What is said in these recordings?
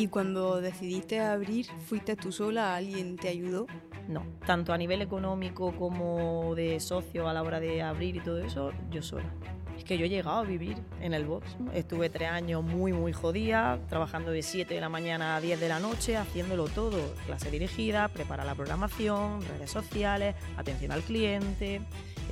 ¿Y cuando decidiste abrir, fuiste tú sola? ¿Alguien te ayudó? No, tanto a nivel económico como de socio a la hora de abrir y todo eso, yo sola. Es que yo he llegado a vivir en el box. Estuve tres años muy, muy jodida, trabajando de 7 de la mañana a 10 de la noche, haciéndolo todo. Clase dirigida, preparar la programación, redes sociales, atención al cliente,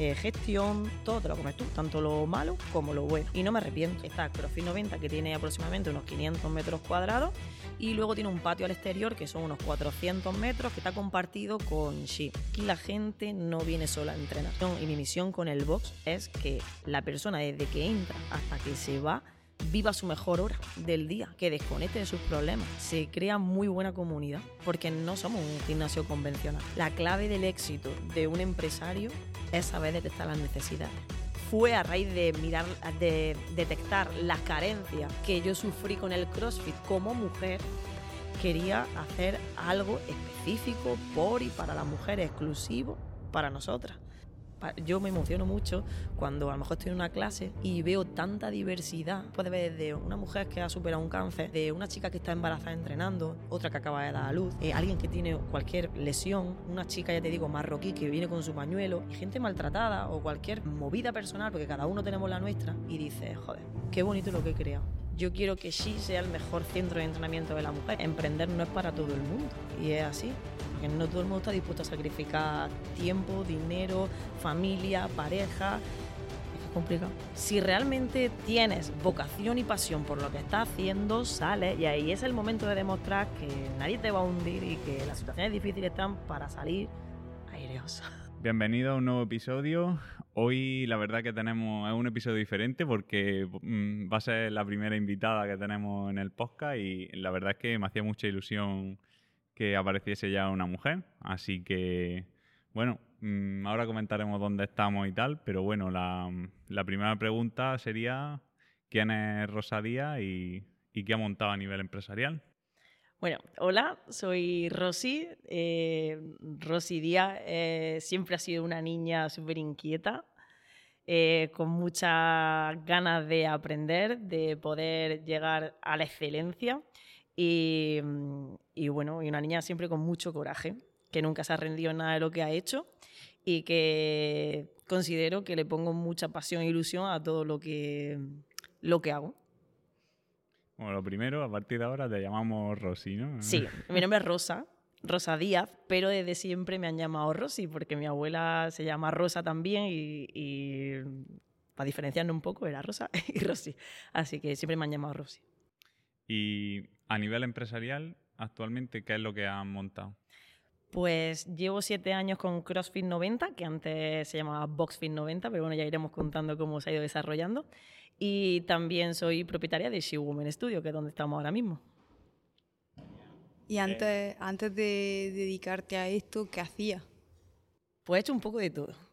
eh, gestión, todo te lo comes tú, tanto lo malo como lo bueno. Y no me arrepiento. Está CrossFit 90, que tiene aproximadamente unos 500 metros cuadrados, y luego tiene un patio al exterior, que son unos 400 metros, que está compartido con Shi. Aquí la gente no viene sola a entrenar. Y mi misión con el box es que la persona desde que entra hasta que se va, viva su mejor hora del día, que desconecte de sus problemas. Se crea muy buena comunidad, porque no somos un gimnasio convencional. La clave del éxito de un empresario es saber detectar las necesidades. Fue a raíz de mirar, de detectar las carencias que yo sufrí con el CrossFit como mujer, quería hacer algo específico por y para la mujer, exclusivo para nosotras yo me emociono mucho cuando a lo mejor estoy en una clase y veo tanta diversidad. Puede ver desde una mujer que ha superado un cáncer, de una chica que está embarazada entrenando, otra que acaba de dar a luz, eh, alguien que tiene cualquier lesión, una chica, ya te digo, marroquí que viene con su pañuelo, y gente maltratada o cualquier movida personal, porque cada uno tenemos la nuestra, y dice, joder, qué bonito lo que he creado. Yo quiero que sí sea el mejor centro de entrenamiento de la mujer. Emprender no es para todo el mundo y es así porque no todo el mundo está dispuesto a sacrificar tiempo, dinero, familia, pareja. Es complicado. Si realmente tienes vocación y pasión por lo que estás haciendo, sale y ahí es el momento de demostrar que nadie te va a hundir y que las situaciones difíciles están para salir aireosa. Bienvenido a un nuevo episodio. Hoy la verdad que tenemos es un episodio diferente porque mm, va a ser la primera invitada que tenemos en el podcast y la verdad es que me hacía mucha ilusión que apareciese ya una mujer. Así que, bueno, mm, ahora comentaremos dónde estamos y tal, pero bueno, la, primera pregunta sería, ¿quién es Rosa Díaz y, qué ha montado a nivel empresarial? Bueno, hola, soy Rosy. Eh, Rosy Díaz eh, siempre ha sido una niña súper inquieta, eh, con muchas ganas de aprender, de poder llegar a la excelencia. Mm, y, bueno, y una niña siempre con mucho coraje, que nunca se ha rendido en nada de lo que ha hecho y que considero que le pongo mucha pasión e ilusión a todo lo que, lo que hago. Bueno, lo primero, a partir de ahora te llamamos Rosy, ¿no? Sí, mi nombre es Rosa, Rosa Díaz, pero desde siempre me han llamado Rosy, porque mi abuela se llama Rosa también y, y para diferenciarnos un poco era Rosa y Rosy. Así que siempre me han llamado Rosy. Y a nivel empresarial, actualmente, ¿qué es lo que han montado? Pues llevo siete años con CrossFit 90, que antes se llamaba BoxFit 90, pero bueno, ya iremos contando cómo se ha ido desarrollando. Y también soy propietaria de She Woman Studio, que es donde estamos ahora mismo. Y antes, antes de dedicarte a esto, ¿qué hacías? Pues he hecho un poco de todo.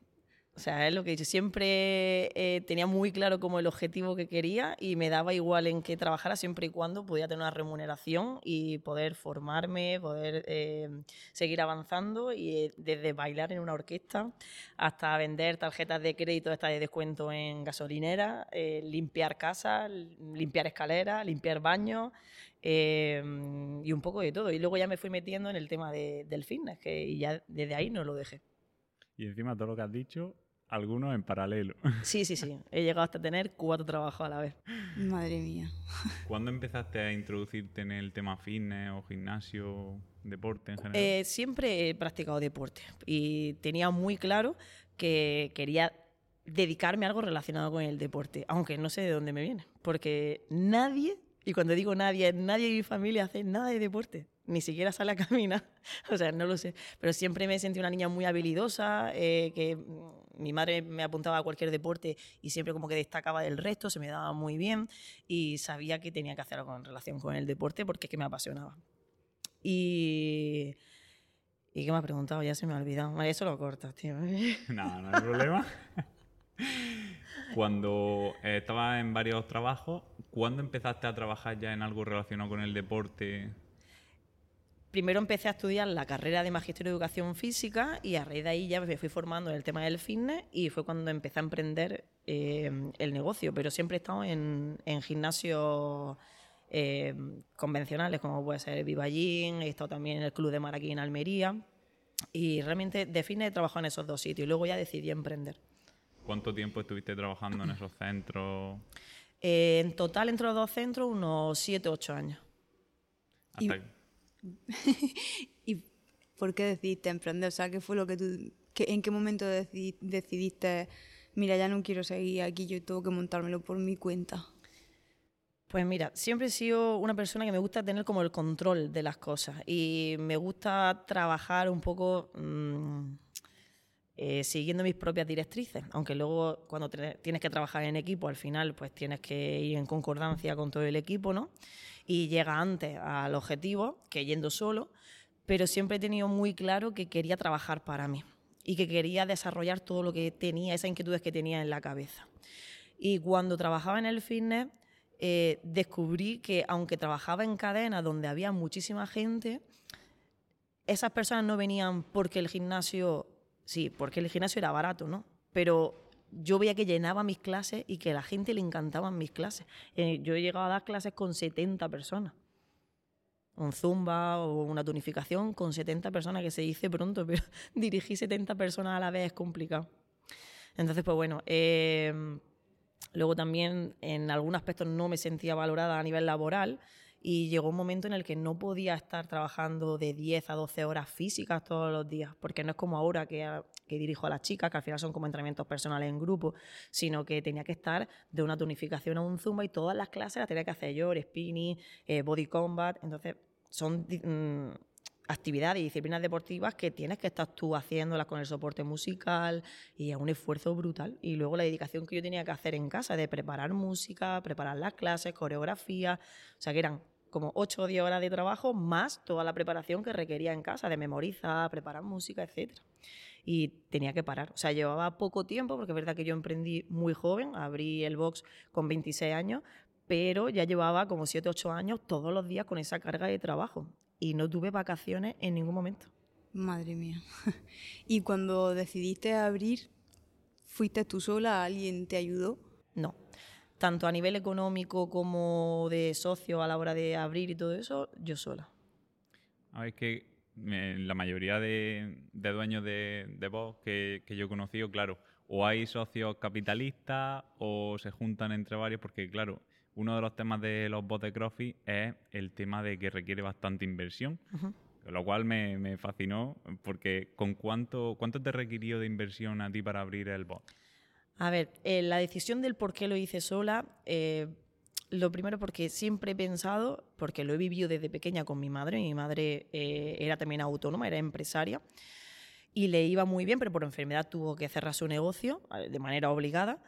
O sea, es lo que he dicho. Siempre eh, tenía muy claro como el objetivo que quería y me daba igual en qué trabajara siempre y cuando podía tener una remuneración y poder formarme, poder eh, seguir avanzando y eh, desde bailar en una orquesta hasta vender tarjetas de crédito esta de descuento en gasolinera, limpiar casas, limpiar escaleras, limpiar baños y un poco de todo. Y luego ya me fui metiendo en el tema del fitness que, ya desde ahí no lo dejé. Y encima todo lo que has dicho, algunos en paralelo. Sí, sí, sí. He llegado hasta tener cuatro trabajos a la vez. Madre mía. ¿Cuándo empezaste a introducirte en el tema fitness o gimnasio, deporte en general? Eh, siempre he practicado deporte y tenía muy claro que quería dedicarme a algo relacionado con el deporte, aunque no sé de dónde me viene, porque nadie, y cuando digo nadie, nadie de mi familia hace nada de deporte ni siquiera sale a caminar, o sea, no lo sé, pero siempre me sentí una niña muy habilidosa, eh, que mi madre me apuntaba a cualquier deporte y siempre como que destacaba del resto, se me daba muy bien y sabía que tenía que hacer algo en relación con el deporte porque es que me apasionaba. Y... ¿Y qué me ha preguntado? Ya se me ha olvidado. Eso lo cortas, tío. no, no hay problema. Cuando eh, estabas en varios trabajos, ¿cuándo empezaste a trabajar ya en algo relacionado con el deporte? Primero empecé a estudiar la carrera de Magisterio de Educación Física y a raíz de ahí ya me fui formando en el tema del fitness y fue cuando empecé a emprender eh, el negocio, pero siempre he estado en, en gimnasio eh, convencionales, como puede ser Vivallín, he estado también en el Club de Maraquí en Almería. Y realmente define trabajar en esos dos sitios. Y luego ya decidí emprender. ¿Cuánto tiempo estuviste trabajando en esos centros? Eh, en total, entre los dos centros, unos 7 8 años. Y, ¿Y por qué decidiste emprender? O sea, ¿qué fue lo que tú, ¿en qué momento decidiste, mira, ya no quiero seguir aquí, yo tengo que montármelo por mi cuenta? Pues mira, siempre he sido una persona que me gusta tener como el control de las cosas y me gusta trabajar un poco mm, eh, siguiendo mis propias directrices, aunque luego cuando tienes que trabajar en equipo al final pues tienes que ir en concordancia con todo el equipo, ¿no? Y llega antes al objetivo que yendo solo, pero siempre he tenido muy claro que quería trabajar para mí y que quería desarrollar todo lo que tenía, esas inquietudes que tenía en la cabeza. Y cuando trabajaba en el fitness eh, descubrí que aunque trabajaba en cadena donde había muchísima gente, esas personas no venían porque el gimnasio, sí, porque el gimnasio era barato, ¿no? Pero yo veía que llenaba mis clases y que a la gente le encantaban mis clases. Eh, yo he llegado a dar clases con 70 personas. Un zumba o una tonificación con 70 personas, que se dice pronto, pero dirigir 70 personas a la vez es complicado. Entonces, pues bueno, eh, Luego también en algún aspecto no me sentía valorada a nivel laboral y llegó un momento en el que no podía estar trabajando de 10 a 12 horas físicas todos los días, porque no es como ahora que, que dirijo a las chicas, que al final son como entrenamientos personales en grupo, sino que tenía que estar de una tonificación a un zumba y todas las clases las tenía que hacer yo, spinning, eh, body combat, entonces son... Mm, actividades y disciplinas deportivas que tienes que estar tú haciéndolas con el soporte musical y es un esfuerzo brutal. Y luego la dedicación que yo tenía que hacer en casa de preparar música, preparar las clases, coreografía, o sea que eran como 8 o 10 horas de trabajo más toda la preparación que requería en casa de memorizar, preparar música, etc. Y tenía que parar. O sea, llevaba poco tiempo, porque es verdad que yo emprendí muy joven, abrí el box con 26 años, pero ya llevaba como 7 o 8 años todos los días con esa carga de trabajo y no tuve vacaciones en ningún momento. Madre mía. ¿Y cuando decidiste abrir, fuiste tú sola? ¿Alguien te ayudó? No. Tanto a nivel económico como de socio a la hora de abrir y todo eso, yo sola. A ver, que la mayoría de, dueños de, de Vox que, que, yo he conocido, claro, o hay socios capitalistas o se juntan entre varios, porque claro, uno de los temas de los bots de CrossFit es el tema de que requiere bastante inversión. Lo cual me, fascinó, porque ¿con cuánto, cuánto te requirió de inversión a ti para abrir el bot? A ver, eh, la decisión del por qué lo hice sola, eh, lo primero porque siempre he pensado, porque lo he vivido desde pequeña con mi madre, mi madre eh, era también autónoma, era empresaria, y le iba muy bien, pero por enfermedad tuvo que cerrar su negocio de manera obligada.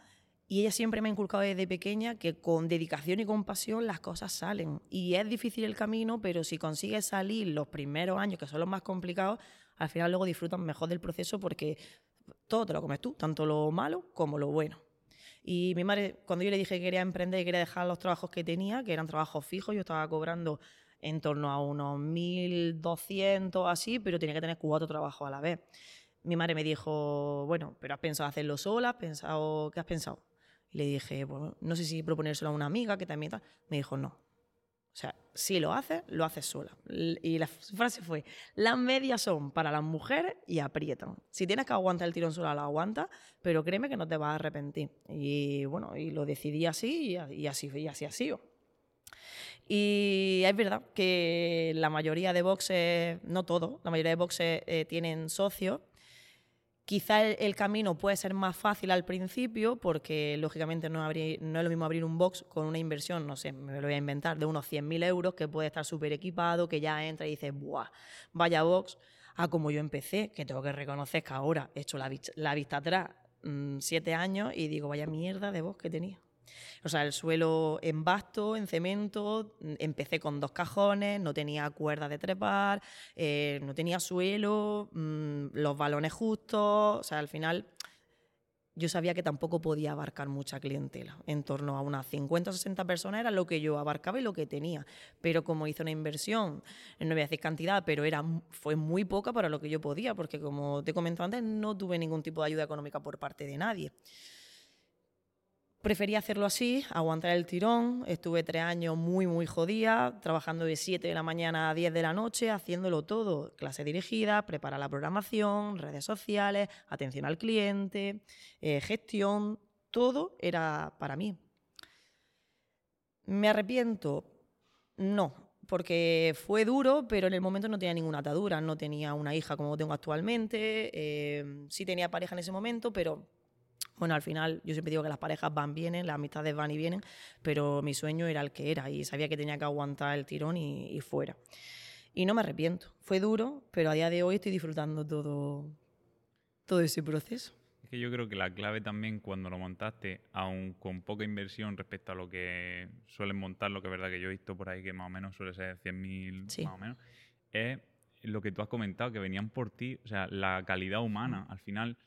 Y ella siempre me ha inculcado desde pequeña que con dedicación y compasión las cosas salen. Y es difícil el camino, pero si consigues salir los primeros años, que son los más complicados, al final luego disfrutas mejor del proceso porque todo te lo comes tú, tanto lo malo como lo bueno. Y mi madre, cuando yo le dije que quería emprender y quería dejar los trabajos que tenía, que eran trabajos fijos, yo estaba cobrando en torno a unos 1.200 así, pero tenía que tener cuatro trabajos a la vez. Mi madre me dijo, bueno, pero has pensado hacerlo sola, ¿Has pensado, ¿qué has pensado? le dije, bueno, no sé si proponérselo a una amiga que también tal. Me dijo, no. O sea, si lo haces, lo haces sola. Y la frase fue, las medias son para las mujeres y aprietan. Si tienes que aguantar el tirón sola, lo aguantas, pero créeme que no te vas a arrepentir. Y bueno, y lo decidí así y así, y así ha sido. Y es verdad que la mayoría de boxes, no todo, la mayoría de boxes eh, tienen socios Quizá el, camino puede ser más fácil al principio porque, lógicamente, no, no es lo mismo abrir un box con una inversión, no sé, me lo voy a inventar, de unos 100.000 euros, que puede estar súper equipado, que ya entra y dice, ¡buah! Vaya box. A como yo empecé, que tengo que reconocer que ahora he hecho la, la vista atrás mm, siete años y digo, vaya mierda de box que tenía. O sea, el suelo en basto, en cemento, empecé con dos cajones, no tenía cuerda de trepar, eh, no tenía suelo, mm, los balones justos, o sea, al final yo sabía que tampoco podía abarcar mucha clientela. En torno a unas 50 o 60 personas era lo que yo abarcaba y lo que tenía. Pero como hice una inversión, no voy a decir cantidad, pero era, fue muy poca para lo que yo podía, porque como te comentaba antes, no tuve ningún tipo de ayuda económica por parte de nadie. Preferí hacerlo así, aguantar el tirón. Estuve tres años muy, muy jodida, trabajando de 7 de la mañana a 10 de la noche, haciéndolo todo. Clase dirigida, preparar la programación, redes sociales, atención al cliente, eh, gestión, todo era para mí. ¿Me arrepiento? No, porque fue duro, pero en el momento no tenía ninguna atadura, no tenía una hija como tengo actualmente, eh, sí tenía pareja en ese momento, pero bueno, al final yo siempre digo que las parejas van, vienen, las amistades van y vienen, pero mi sueño era el que era y sabía que tenía que aguantar el tirón y, fuera. Y no me arrepiento. Fue duro, pero a día de hoy estoy disfrutando todo, todo ese proceso. Es que yo creo que la clave también cuando lo montaste, aun con poca inversión respecto a lo que suelen montar, lo que es verdad que yo he visto por ahí que más o menos suele ser 100.000 más o menos, es lo que tú has comentado, que venían por ti, o sea, la calidad humana. Al final,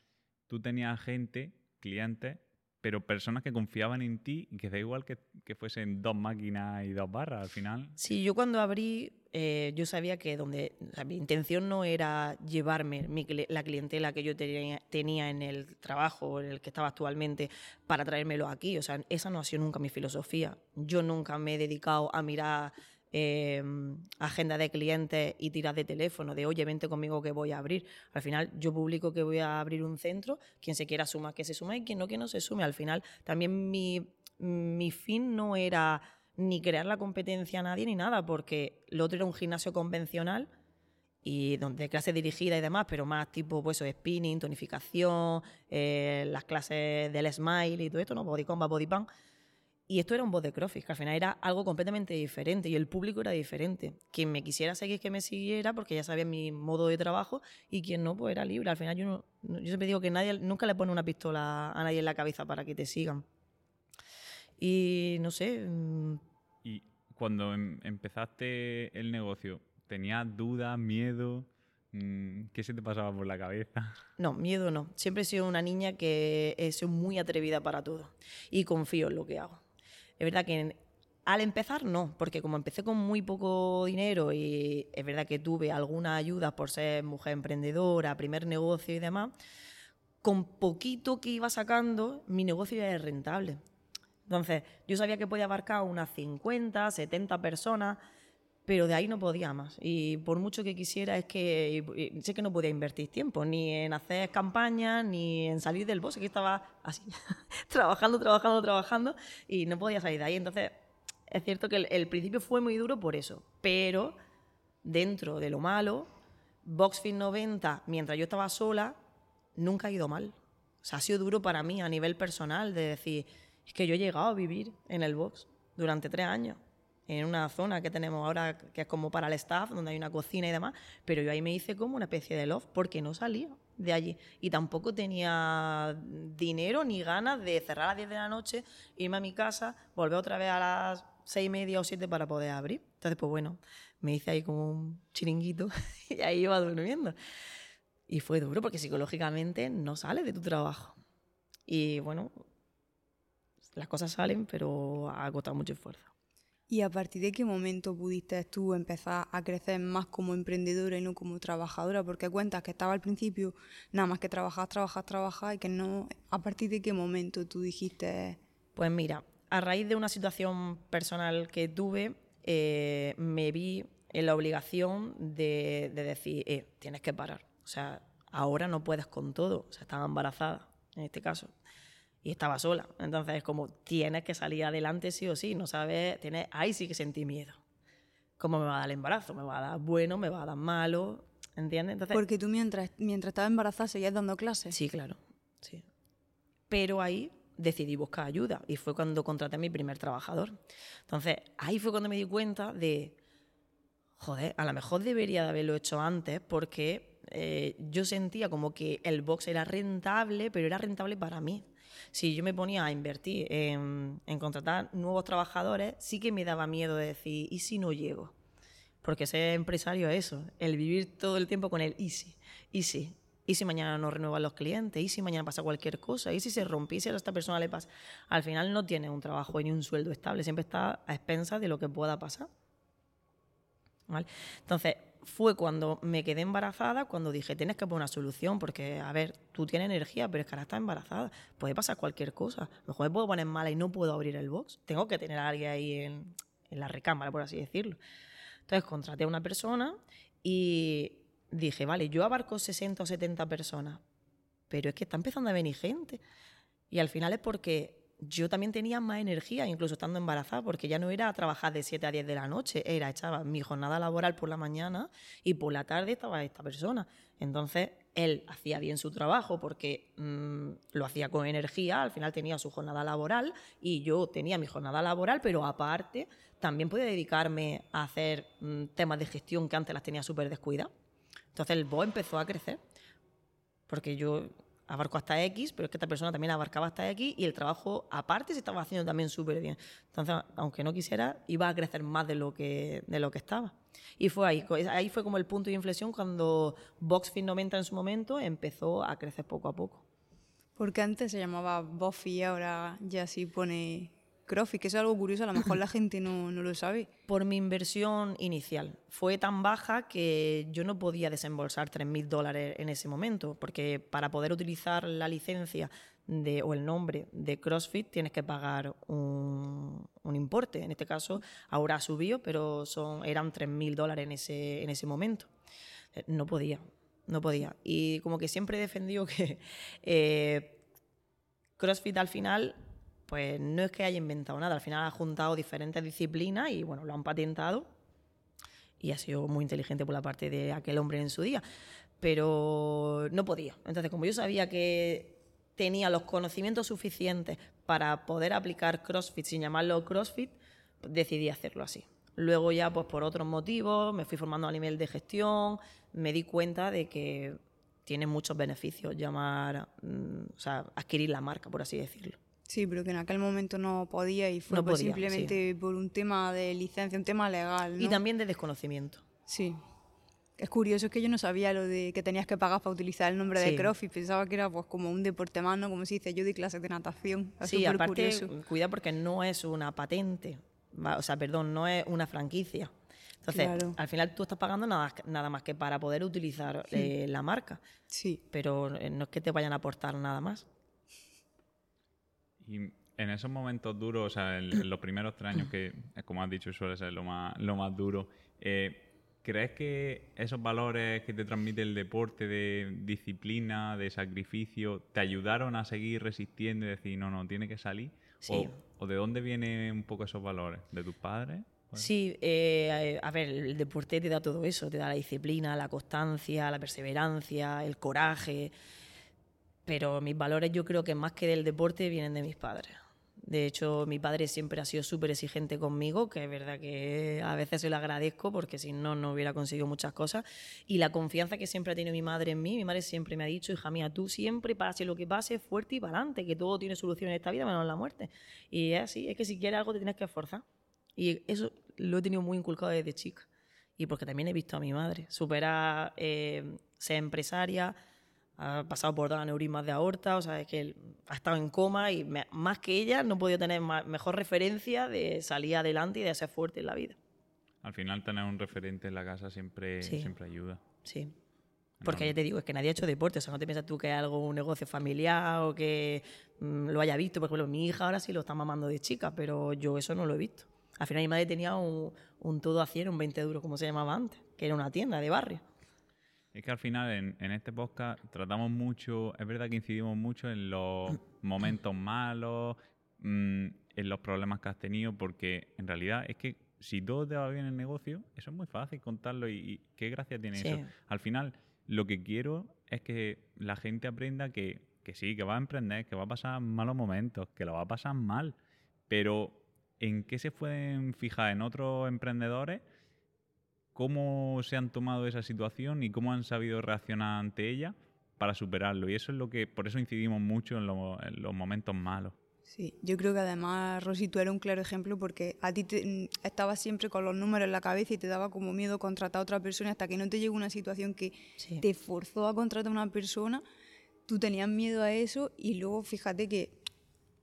tú tenías gente clientes, pero personas que confiaban en ti y que da igual que, fuesen dos máquinas y dos barras al final. Sí, yo cuando abrí, eh, yo sabía que donde mi intención no era llevarme la clientela que yo tenía, tenía en el trabajo en el que estaba actualmente para traérmelo aquí. O sea, esa no ha sido nunca mi filosofía. Yo nunca me he dedicado a mirar Em, agenda de clientes y tiras de teléfono, de oye, vente conmigo que voy a abrir. Al final yo publico que voy a abrir un centro, quien se quiera sumar que se sume y quien no que no se sume. Al final también mi, mi fin no era ni crear la competencia a nadie ni nada, porque lo otro era un gimnasio convencional y donde clases dirigidas y demás, pero más tipo pues spinning, tonificación, eh, las clases del smile y todo esto, ¿no? Body combat, body pump y esto era un voz de CrossFit, que al final era algo completamente diferente y el público era diferente. Quien me quisiera seguir, que me siguiera, porque ya sabía mi modo de trabajo, y quien no, pues era libre. Al final yo, yo siempre digo que nadie, nunca le pone una pistola a nadie en la cabeza para que te sigan. Y no sé. Mm, y cuando em, empezaste el negocio, ¿tenías dudas, miedo? Mm, ¿Qué se te pasaba por la cabeza? No, miedo no. Siempre he sido una niña que he sido muy atrevida para todo y confío en lo que hago. Es verdad que al empezar no, porque como empecé con muy poco dinero y es verdad que tuve alguna ayuda por ser mujer emprendedora, primer negocio y demás, con poquito que iba sacando, mi negocio ya era rentable. Entonces, yo sabía que podía abarcar unas 50, 70 personas, pero de ahí no podía más. Y por mucho que quisiera, es que sé que no podía invertir tiempo, ni en hacer campañas, ni en salir del bosque, que estaba así, trabajando, trabajando, trabajando, y no podía salir de ahí. Entonces, es cierto que el, principio fue muy duro por eso, pero dentro de lo malo, BoxFit 90, mientras yo estaba sola, nunca ha ido mal. O sea, ha sido duro para mí a nivel personal de decir, es que yo he llegado a vivir en el box durante tres años en una zona que tenemos ahora que es como para el staff, donde hay una cocina y demás, pero yo ahí me hice como una especie de loft porque no salía de allí y tampoco tenía dinero ni ganas de cerrar a las 10 de la noche, irme a mi casa, volver otra vez a las seis y media o siete para poder abrir. Entonces, pues bueno, me hice ahí como un chiringuito y ahí iba durmiendo. Y fue duro porque psicológicamente no sales de tu trabajo. Y bueno, las cosas salen, pero ha costado mucho esfuerzo. ¿Y a partir de qué momento pudiste tú empezar a crecer más como emprendedora y no como trabajadora? Porque cuentas que estaba al principio nada más que trabajar, trabajar, trabajar y que no... ¿A partir de qué momento tú dijiste...? Pues mira, a raíz de una situación personal que tuve, eh, me vi en la obligación de, de decir, eh, tienes que parar. O sea, ahora no puedes con todo. O sea, estaba embarazada, en este caso y estaba sola. Entonces es como, tienes que salir adelante sí o sí, no sabes, tienes, ahí sí que sentí miedo. ¿Cómo me va a dar el embarazo? ¿Me va a dar bueno? ¿Me va a dar malo? ¿Entiendes? Entonces, Porque tú mientras, mientras estabas embarazada seguías dando clases. Sí, claro. Sí. Pero ahí decidí buscar ayuda y fue cuando contraté a mi primer trabajador. Entonces ahí fue cuando me di cuenta de, joder, a lo mejor debería de haberlo hecho antes porque eh, yo sentía como que el box era rentable, pero era rentable para mí si yo me ponía a invertir en, contratar nuevos trabajadores, sí que me daba miedo de decir, ¿y si no llego? Porque ser empresario es eso, el vivir todo el tiempo con el easy, easy. ¿Y si mañana no renuevan los clientes? ¿Y si mañana pasa cualquier cosa? ¿Y si se rompe? ¿Y si a esta persona le pasa? Al final no tiene un trabajo ni un sueldo estable, siempre está a expensas de lo que pueda pasar. Entonces, fue cuando me quedé embarazada, cuando dije, tienes que poner una solución, porque, a ver, tú tienes energía, pero es que ahora estás embarazada. Puede pasar cualquier cosa. Mejor me puedo poner mala y no puedo abrir el box. Tengo que tener a alguien ahí en, en la recámara, por así decirlo. Entonces contraté a una persona y dije, vale, yo abarco 60 o 70 personas, pero es que está empezando a venir gente. Y al final es porque yo también tenía más energía, incluso estando embarazada, porque ya no era trabajar de 7 a 10 de la noche, era echaba mi jornada laboral por la mañana y por la tarde estaba esta persona. Entonces, él hacía bien su trabajo porque mm, lo hacía con energía, al final tenía su jornada laboral y yo tenía mi jornada laboral, pero aparte también podía dedicarme a hacer mm, temas de gestión que antes las tenía súper descuidadas. Entonces el BO empezó a crecer, porque yo abarco hasta X, pero es que esta persona también abarcaba hasta X y el trabajo aparte se estaba haciendo también súper bien. Entonces, aunque no quisiera, iba a crecer más de lo que, de lo que estaba. Y fue ahí, ahí fue como el punto de inflexión cuando Boxfit 90 en su momento empezó a crecer poco a poco. Porque antes se llamaba Buffy y ahora ya sí pone CrossFit, que es algo curioso, a lo mejor la gente no, no, lo sabe. Por mi inversión inicial. Fue tan baja que yo no podía desembolsar 3.000 dólares en ese momento, porque para poder utilizar la licencia de, o el nombre de CrossFit tienes que pagar un, un importe. En este caso ahora ha subido, pero son, eran 3.000 dólares en ese, en ese momento. Eh, no podía, no podía. Y como que siempre he defendido que eh, CrossFit al final pues no es que haya inventado nada, al final ha juntado diferentes disciplinas y bueno, lo han patentado y ha sido muy inteligente por la parte de aquel hombre en su día, pero no podía. Entonces, como yo sabía que tenía los conocimientos suficientes para poder aplicar CrossFit sin llamarlo CrossFit, decidí hacerlo así. Luego ya, pues por otros motivos, me fui formando a nivel de gestión, me di cuenta de que tiene muchos beneficios llamar, mm, o sea, adquirir la marca, por así decirlo. Sí, pero que en aquel momento no podía y fue pues simplemente por un tema de licencia, un tema legal. ¿no? Y también de desconocimiento. Sí. Es curioso, es que yo no sabía lo de que tenías que pagar para utilizar el nombre de CrossFit. Pensaba que era pues como un deporte más, ¿no? Como se dice, yo di clases de natación. sí, aparte, cuida porque no es una patente. O sea, perdón, no es una franquicia. Entonces, al final tú estás pagando nada, nada más que para poder utilizar eh, la marca. Sí. Pero eh, no es que te vayan a aportar nada más. Y en esos momentos duros, o sea, en, los primeros tres años, que como has dicho suele ser lo más, lo más duro, eh, ¿crees que esos valores que te transmite el deporte de disciplina, de sacrificio, te ayudaron a seguir resistiendo y decir, no, no, tiene que salir? Sí. O, de dónde vienen un poco esos valores? ¿De tus padres? Sí, eh, a ver, el deporte te da todo eso, te da la disciplina, la constancia, la perseverancia, el coraje pero mis valores yo creo que más que del deporte vienen de mis padres. De hecho, mi padre siempre ha sido súper exigente conmigo, que es verdad que a veces se lo agradezco porque si no, no hubiera conseguido muchas cosas. Y la confianza que siempre ha tenido mi madre en mí, mi madre siempre me ha dicho, hija mía, tú siempre, pase lo que pase, fuerte y para adelante, que todo tiene solución en esta vida menos la muerte. Y es así, es que si quieres algo te tienes que esforzar. Y eso lo he tenido muy inculcado desde chica. Y porque también he visto a mi madre superar, eh, ser empresaria, ha pasado por dos aneurismas de aorta, o sea, es que ha estado en coma y más que ella no he podido tener mejor referencia de salir adelante y de ser fuerte en la vida. Al final tener un referente en la casa siempre, siempre ayuda. Sí. Porque ya te digo, es que nadie ha hecho deporte, o sea, no te piensas tú que es algo, un negocio familiar o que mm, lo haya visto. Por ejemplo, mi hija ahora sí lo está mamando de chica, pero yo eso no lo he visto. Al final mi madre tenía un, un todo a 100, un 20 euros, como se llamaba antes, que era una tienda de barrio. Es que al final en, este podcast tratamos mucho, es verdad que incidimos mucho en los momentos malos, mm, en los problemas que has tenido, porque en realidad es que si todo te va bien en el negocio, eso es muy fácil contarlo y, qué gracia tiene eso. Al final, lo que quiero es que la gente aprenda que, que sí, que va a emprender, que va a pasar malos momentos, que lo va a pasar mal, pero ¿en qué se pueden fijar en otros emprendedores? Cómo se han tomado esa situación y cómo han sabido reaccionar ante ella para superarlo. Y eso es lo que, por eso incidimos mucho en, los momentos malos. Sí, yo creo que además, Rosy, tú eres un claro ejemplo porque a ti te, estabas siempre con los números en la cabeza y te daba como miedo contratar a otra persona hasta que no te llegó una situación que te forzó a contratar a una persona, tú tenías miedo a eso y luego fíjate que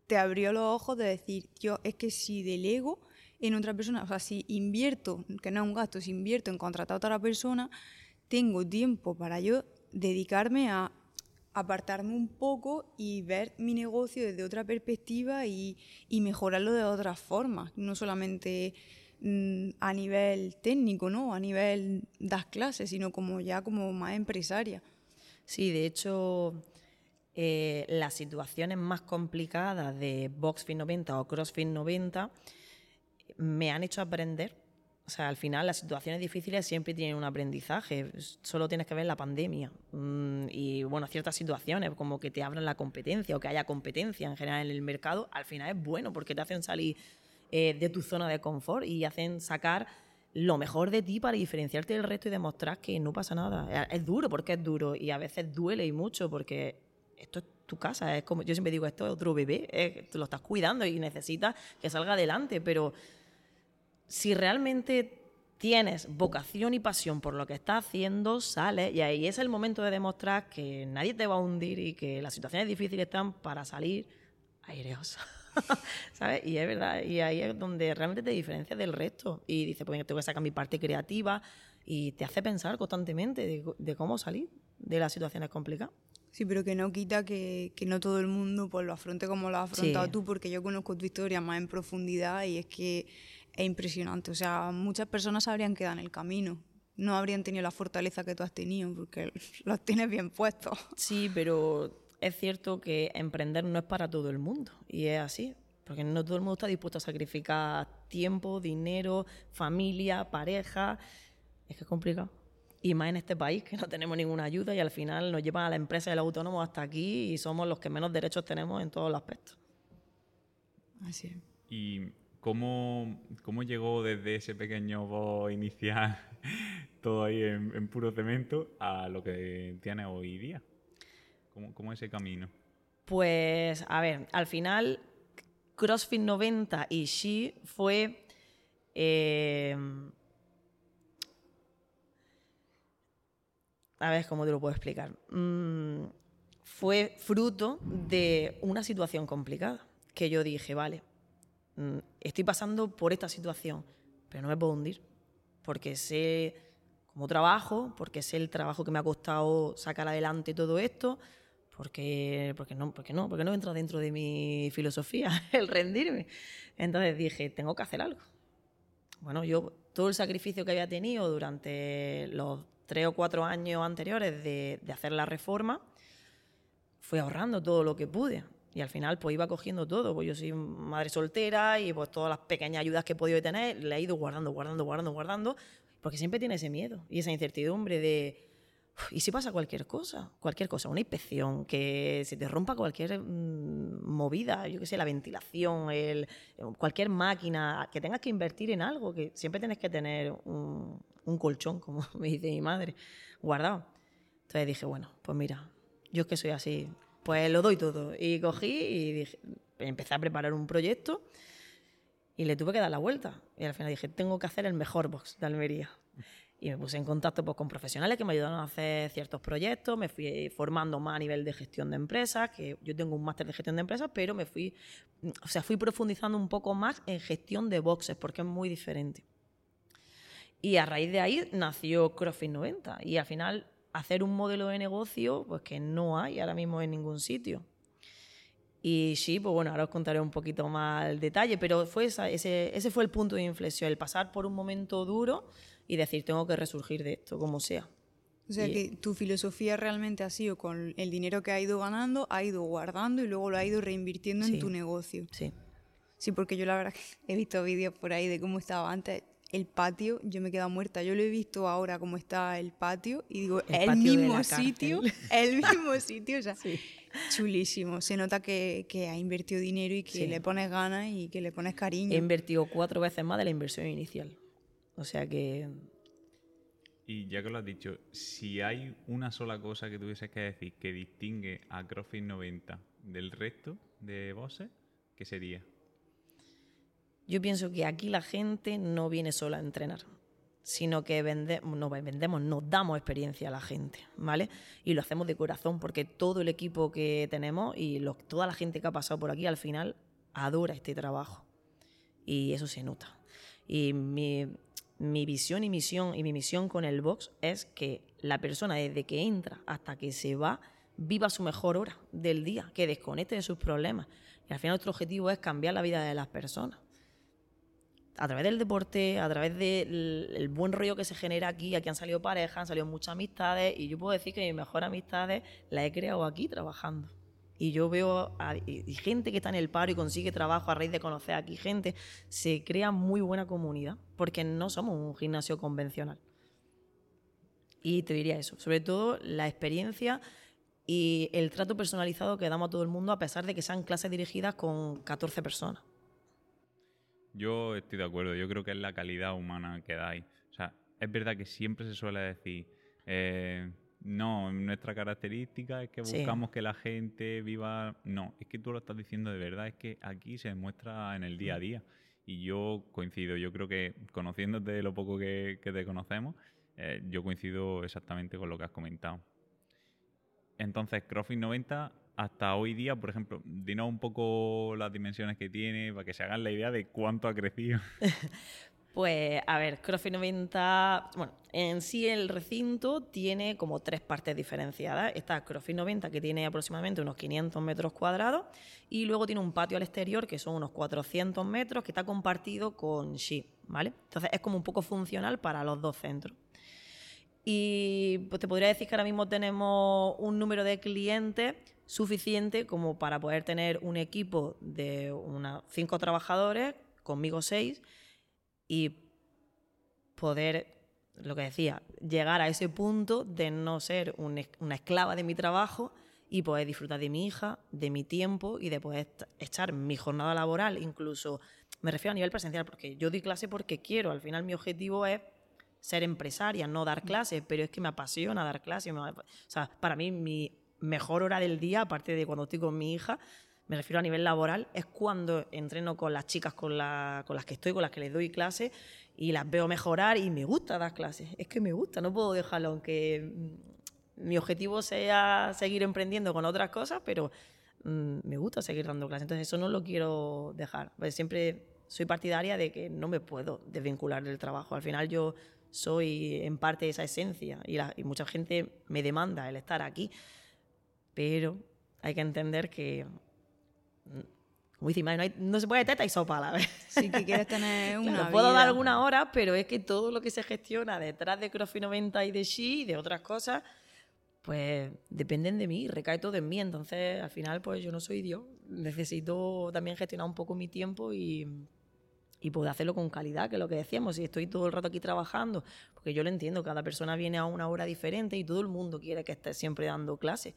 te abrió los ojos de decir, yo es que si delego en otra persona, o sea, si invierto, que no es un gasto, si invierto en contratar a otra persona, tengo tiempo para yo dedicarme a apartarme un poco y ver mi negocio desde otra perspectiva y, y mejorarlo de otras formas, no solamente mm, a nivel técnico, ¿no? A nivel das clases, sino como ya como más empresaria. Sí, de hecho, eh, las situaciones más complicadas de BoxFit 90 o CrossFit 90 me han hecho aprender. O sea, al final las situaciones difíciles siempre tienen un aprendizaje. Solo tienes que ver la pandemia mm, y, bueno, ciertas situaciones como que te abran la competencia o que haya competencia en general en el mercado, al final es bueno porque te hacen salir eh, de tu zona de confort y hacen sacar lo mejor de ti para diferenciarte del resto y demostrar que no pasa nada. Es duro porque es duro y a veces duele y mucho porque esto es tu casa, es como yo siempre digo, esto es otro bebé, tú lo estás cuidando y necesitas que salga adelante, pero si realmente tienes vocación y pasión por lo que estás haciendo, sale y ahí es el momento de demostrar que nadie te va a hundir y que las situaciones difíciles están para salir aireosa. ¿Sabes? Y es verdad, y ahí es donde realmente te diferencias del resto. Y dices, pues tengo que sacar mi parte creativa y te hace pensar constantemente de, cómo salir de las situaciones complicadas. Sí, pero que no quita que, que, no todo el mundo pues, lo afronte como lo has afrontado tú, porque yo conozco tu historia más en profundidad y es que es impresionante. O sea, muchas personas habrían quedado en el camino. No habrían tenido la fortaleza que tú has tenido, porque los tienes bien puestos. Sí, pero es cierto que emprender no es para todo el mundo. Y es así. Porque no todo el mundo está dispuesto a sacrificar tiempo, dinero, familia, pareja. Es que es complicado. Y más en este país, que no tenemos ninguna ayuda y al final nos llevan a la empresa del autónomo hasta aquí y somos los que menos derechos tenemos en todos los aspectos. Así es. Y ¿Cómo, ¿Cómo, llegó desde ese pequeño voz inicial, todo ahí en, puro cemento, a lo que tiene hoy día? ¿Cómo, ¿Cómo, ese camino? Pues, a ver, al final, CrossFit 90 y She fue... Eh, a ver cómo te lo puedo explicar. Mm, fue fruto de una situación complicada, que yo dije, vale, estoy pasando por esta situación, pero no me puedo hundir, porque sé cómo trabajo, porque sé el trabajo que me ha costado sacar adelante todo esto, porque, porque, no, porque, no, porque no entra dentro de mi filosofía el rendirme. Entonces dije, tengo que hacer algo. Bueno, yo todo el sacrificio que había tenido durante los tres o cuatro años anteriores de, de hacer la reforma, fui ahorrando todo lo que pude. Y al final pues iba cogiendo todo, pues yo soy madre soltera y pues todas las pequeñas ayudas que he podido tener, le he ido guardando, guardando, guardando, guardando, porque siempre tiene ese miedo y esa incertidumbre de, ¿y si pasa cualquier cosa? Cualquier cosa, una inspección, que se te rompa cualquier mm, movida, yo qué sé, la ventilación, el, cualquier máquina, que tengas que invertir en algo, que siempre tienes que tener un, un colchón, como me dice mi madre, guardado. Entonces dije, bueno, pues mira, yo es que soy así, pues lo doy todo. Y cogí y empecé a preparar un proyecto y le tuve que dar la vuelta. Y al final dije, tengo que hacer el mejor box de Almería. Y me puse en contacto pues, con profesionales que me ayudaron a hacer ciertos proyectos, me fui formando más a nivel de gestión de empresas, que yo tengo un máster de gestión de empresas, pero me fui, o sea, fui profundizando un poco más en gestión de boxes, porque es muy diferente. Y a raíz de ahí nació CrossFit 90. Y al final hacer un modelo de negocio pues que no hay ahora mismo en ningún sitio. Y sí, pues bueno, ahora os contaré un poquito más el detalle, pero fue ese, ese fue el punto de inflexión, el pasar por un momento duro y decir, tengo que resurgir de esto, como sea. O sea que tu filosofía realmente ha sido con el dinero que ha ido ganando, ha ido guardando y luego lo ha ido reinvirtiendo en tu negocio. Sí. Sí, porque yo la verdad que he visto vídeos por ahí de cómo estaba antes el patio, yo me quedo muerta. Yo lo he visto ahora como está el patio y digo, el, mismo sitio, el mismo sitio, o sea, chulísimo. Se nota que, que, ha invertido dinero y que le pones ganas y que le pones cariño. He invertido cuatro veces más de la inversión inicial. O sea que... Y ya que lo has dicho, si hay una sola cosa que tuvieses que decir que distingue a CrossFit 90 del resto de bosses, ¿qué sería? Yo pienso que aquí la gente no viene sola a entrenar, sino que no, vendemos, nos damos experiencia a la gente, ¿vale? Y lo hacemos de corazón porque todo el equipo que tenemos y toda la gente que ha pasado por aquí al final adora este trabajo. Y eso se nota. Y mi, mi visión y misión y mi misión con el box es que la persona desde que entra hasta que se va viva su mejor hora del día, que desconecte de sus problemas. Y al final nuestro objetivo es cambiar la vida de las personas. A través del deporte, a través del buen rollo que se genera aquí, aquí han salido parejas, han salido muchas amistades y yo puedo decir que mis mejores amistades las he creado aquí trabajando. Y yo veo a, gente que está en el paro y consigue trabajo a raíz de conocer aquí gente, se crea muy buena comunidad, porque no somos un gimnasio convencional. Y te diría eso, sobre todo la experiencia y el trato personalizado que damos a todo el mundo a pesar de que sean clases dirigidas con 14 personas. Yo estoy de acuerdo, yo creo que es la calidad humana que dais. O sea, es verdad que siempre se suele decir, eh, no, nuestra característica es que buscamos que la gente viva... No, es que tú lo estás diciendo de verdad, es que aquí se demuestra en el día a día. Y yo coincido, yo creo que conociéndote lo poco que, te conocemos, eh, yo coincido exactamente con lo que has comentado. Entonces, CrossFit 90 hasta hoy día, por ejemplo, dinos un poco las dimensiones que tiene para que se hagan la idea de cuánto ha crecido. pues, a ver, CrossFit 90, bueno, en sí el recinto tiene como tres partes diferenciadas. Está CrossFit 90, que tiene aproximadamente unos 500 metros cuadrados, y luego tiene un patio al exterior, que son unos 400 metros, que está compartido con Shi, ¿vale? Entonces es como un poco funcional para los dos centros. Y pues te podría decir que ahora mismo tenemos un número de clientes suficiente como para poder tener un equipo de unos cinco trabajadores, conmigo seis, y poder, lo que decía, llegar a ese punto de no ser una esclava de mi trabajo y poder disfrutar de mi hija, de mi tiempo y de poder echar mi jornada laboral, incluso me refiero a nivel presencial, porque yo doy clase porque quiero, al final mi objetivo es ser empresaria, no dar clases, pero es que me apasiona dar clases. o sea, para mí mi mejor hora del día, aparte de cuando estoy con mi hija, me refiero a nivel laboral, es cuando entreno con las chicas con, con las que estoy, con las que les doy clases y las veo mejorar y me gusta dar clases. Es que me gusta, no puedo dejarlo, aunque mm, mi objetivo sea seguir emprendiendo con otras cosas, pero mm, me gusta seguir dando clases. Entonces eso no lo quiero dejar. Pues siempre soy partidaria de que no me puedo desvincular del trabajo. Al final yo soy en parte esa esencia y, mucha gente me demanda el estar aquí, pero hay que entender que, mm, como dice no, no, se puede teta y sopa a la vez. Sí, que quieres tener una Puedo dar alguna hora, pero es que todo lo que se gestiona detrás de CrossFit 90 y de She y de otras cosas, pues dependen de mí, recae todo en mí. Entonces, al final, pues yo no soy Dios. Necesito también gestionar un poco mi tiempo y y poder hacerlo con calidad, que es lo que decíamos, si estoy todo el rato aquí trabajando, porque yo lo entiendo, cada persona viene a una hora diferente y todo el mundo quiere que esté siempre dando clases,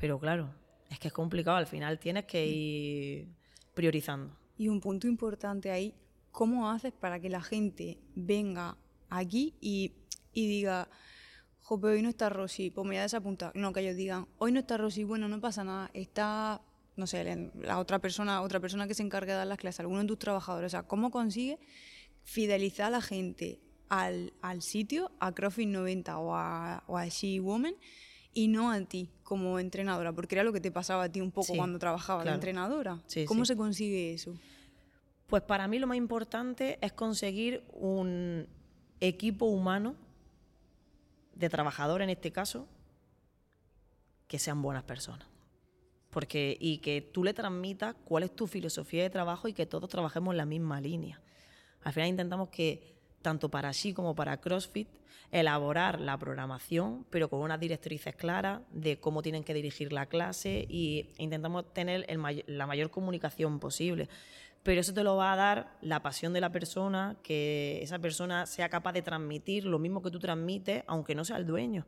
pero claro, es que es complicado, al final tienes que ir priorizando. Y un punto importante ahí, ¿cómo haces para que la gente venga aquí y, y diga, jope, hoy no está Rosy, pues me voy a desapuntar? No, que ellos digan, hoy no está Rosy, bueno, no pasa nada, está no sé, la otra persona, otra persona que se encarga de dar las clases, alguno de tus trabajadores, o sea, ¿cómo consigue fidelizar a la gente al, sitio, a CrossFit 90 o a, o a She Woman, y no a ti como entrenadora? Porque era lo que te pasaba a ti un poco cuando trabajabas de entrenadora. ¿Cómo se consigue eso? Pues para mí lo más importante es conseguir un equipo humano de trabajadores en este caso que sean buenas personas porque y que tú le transmitas cuál es tu filosofía de trabajo y que todos trabajemos en la misma línea. Al final intentamos que tanto para sí como para CrossFit elaborar la programación, pero con unas directrices claras de cómo tienen que dirigir la clase y intentamos tener la mayor comunicación posible. Pero eso te lo va a dar la pasión de la persona, que esa persona sea capaz de transmitir lo mismo que tú transmites, aunque no sea el dueño.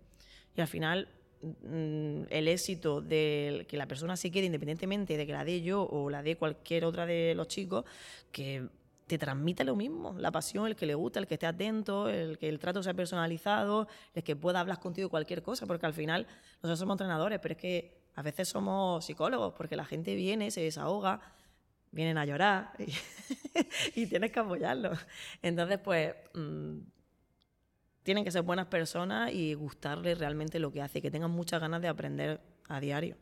Y al final Mm, el éxito de que la persona se quede, independientemente de que la dé yo o la dé cualquier otra de los chicos, que te transmite lo mismo, la pasión, el que le gusta, el que esté atento, el que el trato sea personalizado, el que pueda hablar contigo cualquier cosa, porque al final nosotros somos entrenadores, pero es que a veces somos psicólogos, porque la gente viene, se desahoga, vienen a llorar y, tienes que apoyarlos. Entonces, pues... Mm, tienen que ser buenas personas y gustarles realmente lo que hace, que tengan muchas ganas de aprender a diario.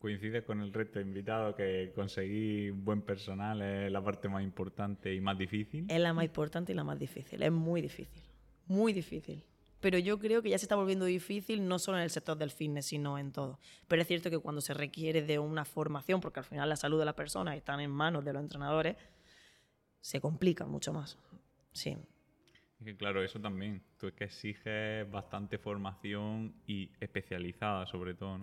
Coincides con el resto de invitados que conseguir buen personal es la parte más importante y más difícil. Es la más importante y la más difícil. Es muy difícil. Muy difícil. Pero yo creo que ya se está volviendo difícil no solo en el sector del fitness, sino en todo. Pero es cierto que cuando se requiere de una formación, porque al final la salud de las personas está en manos de los entrenadores, se complica mucho más. Sí. que claro, eso también. Tú es que exiges bastante formación y especializada sobre todo, ¿no?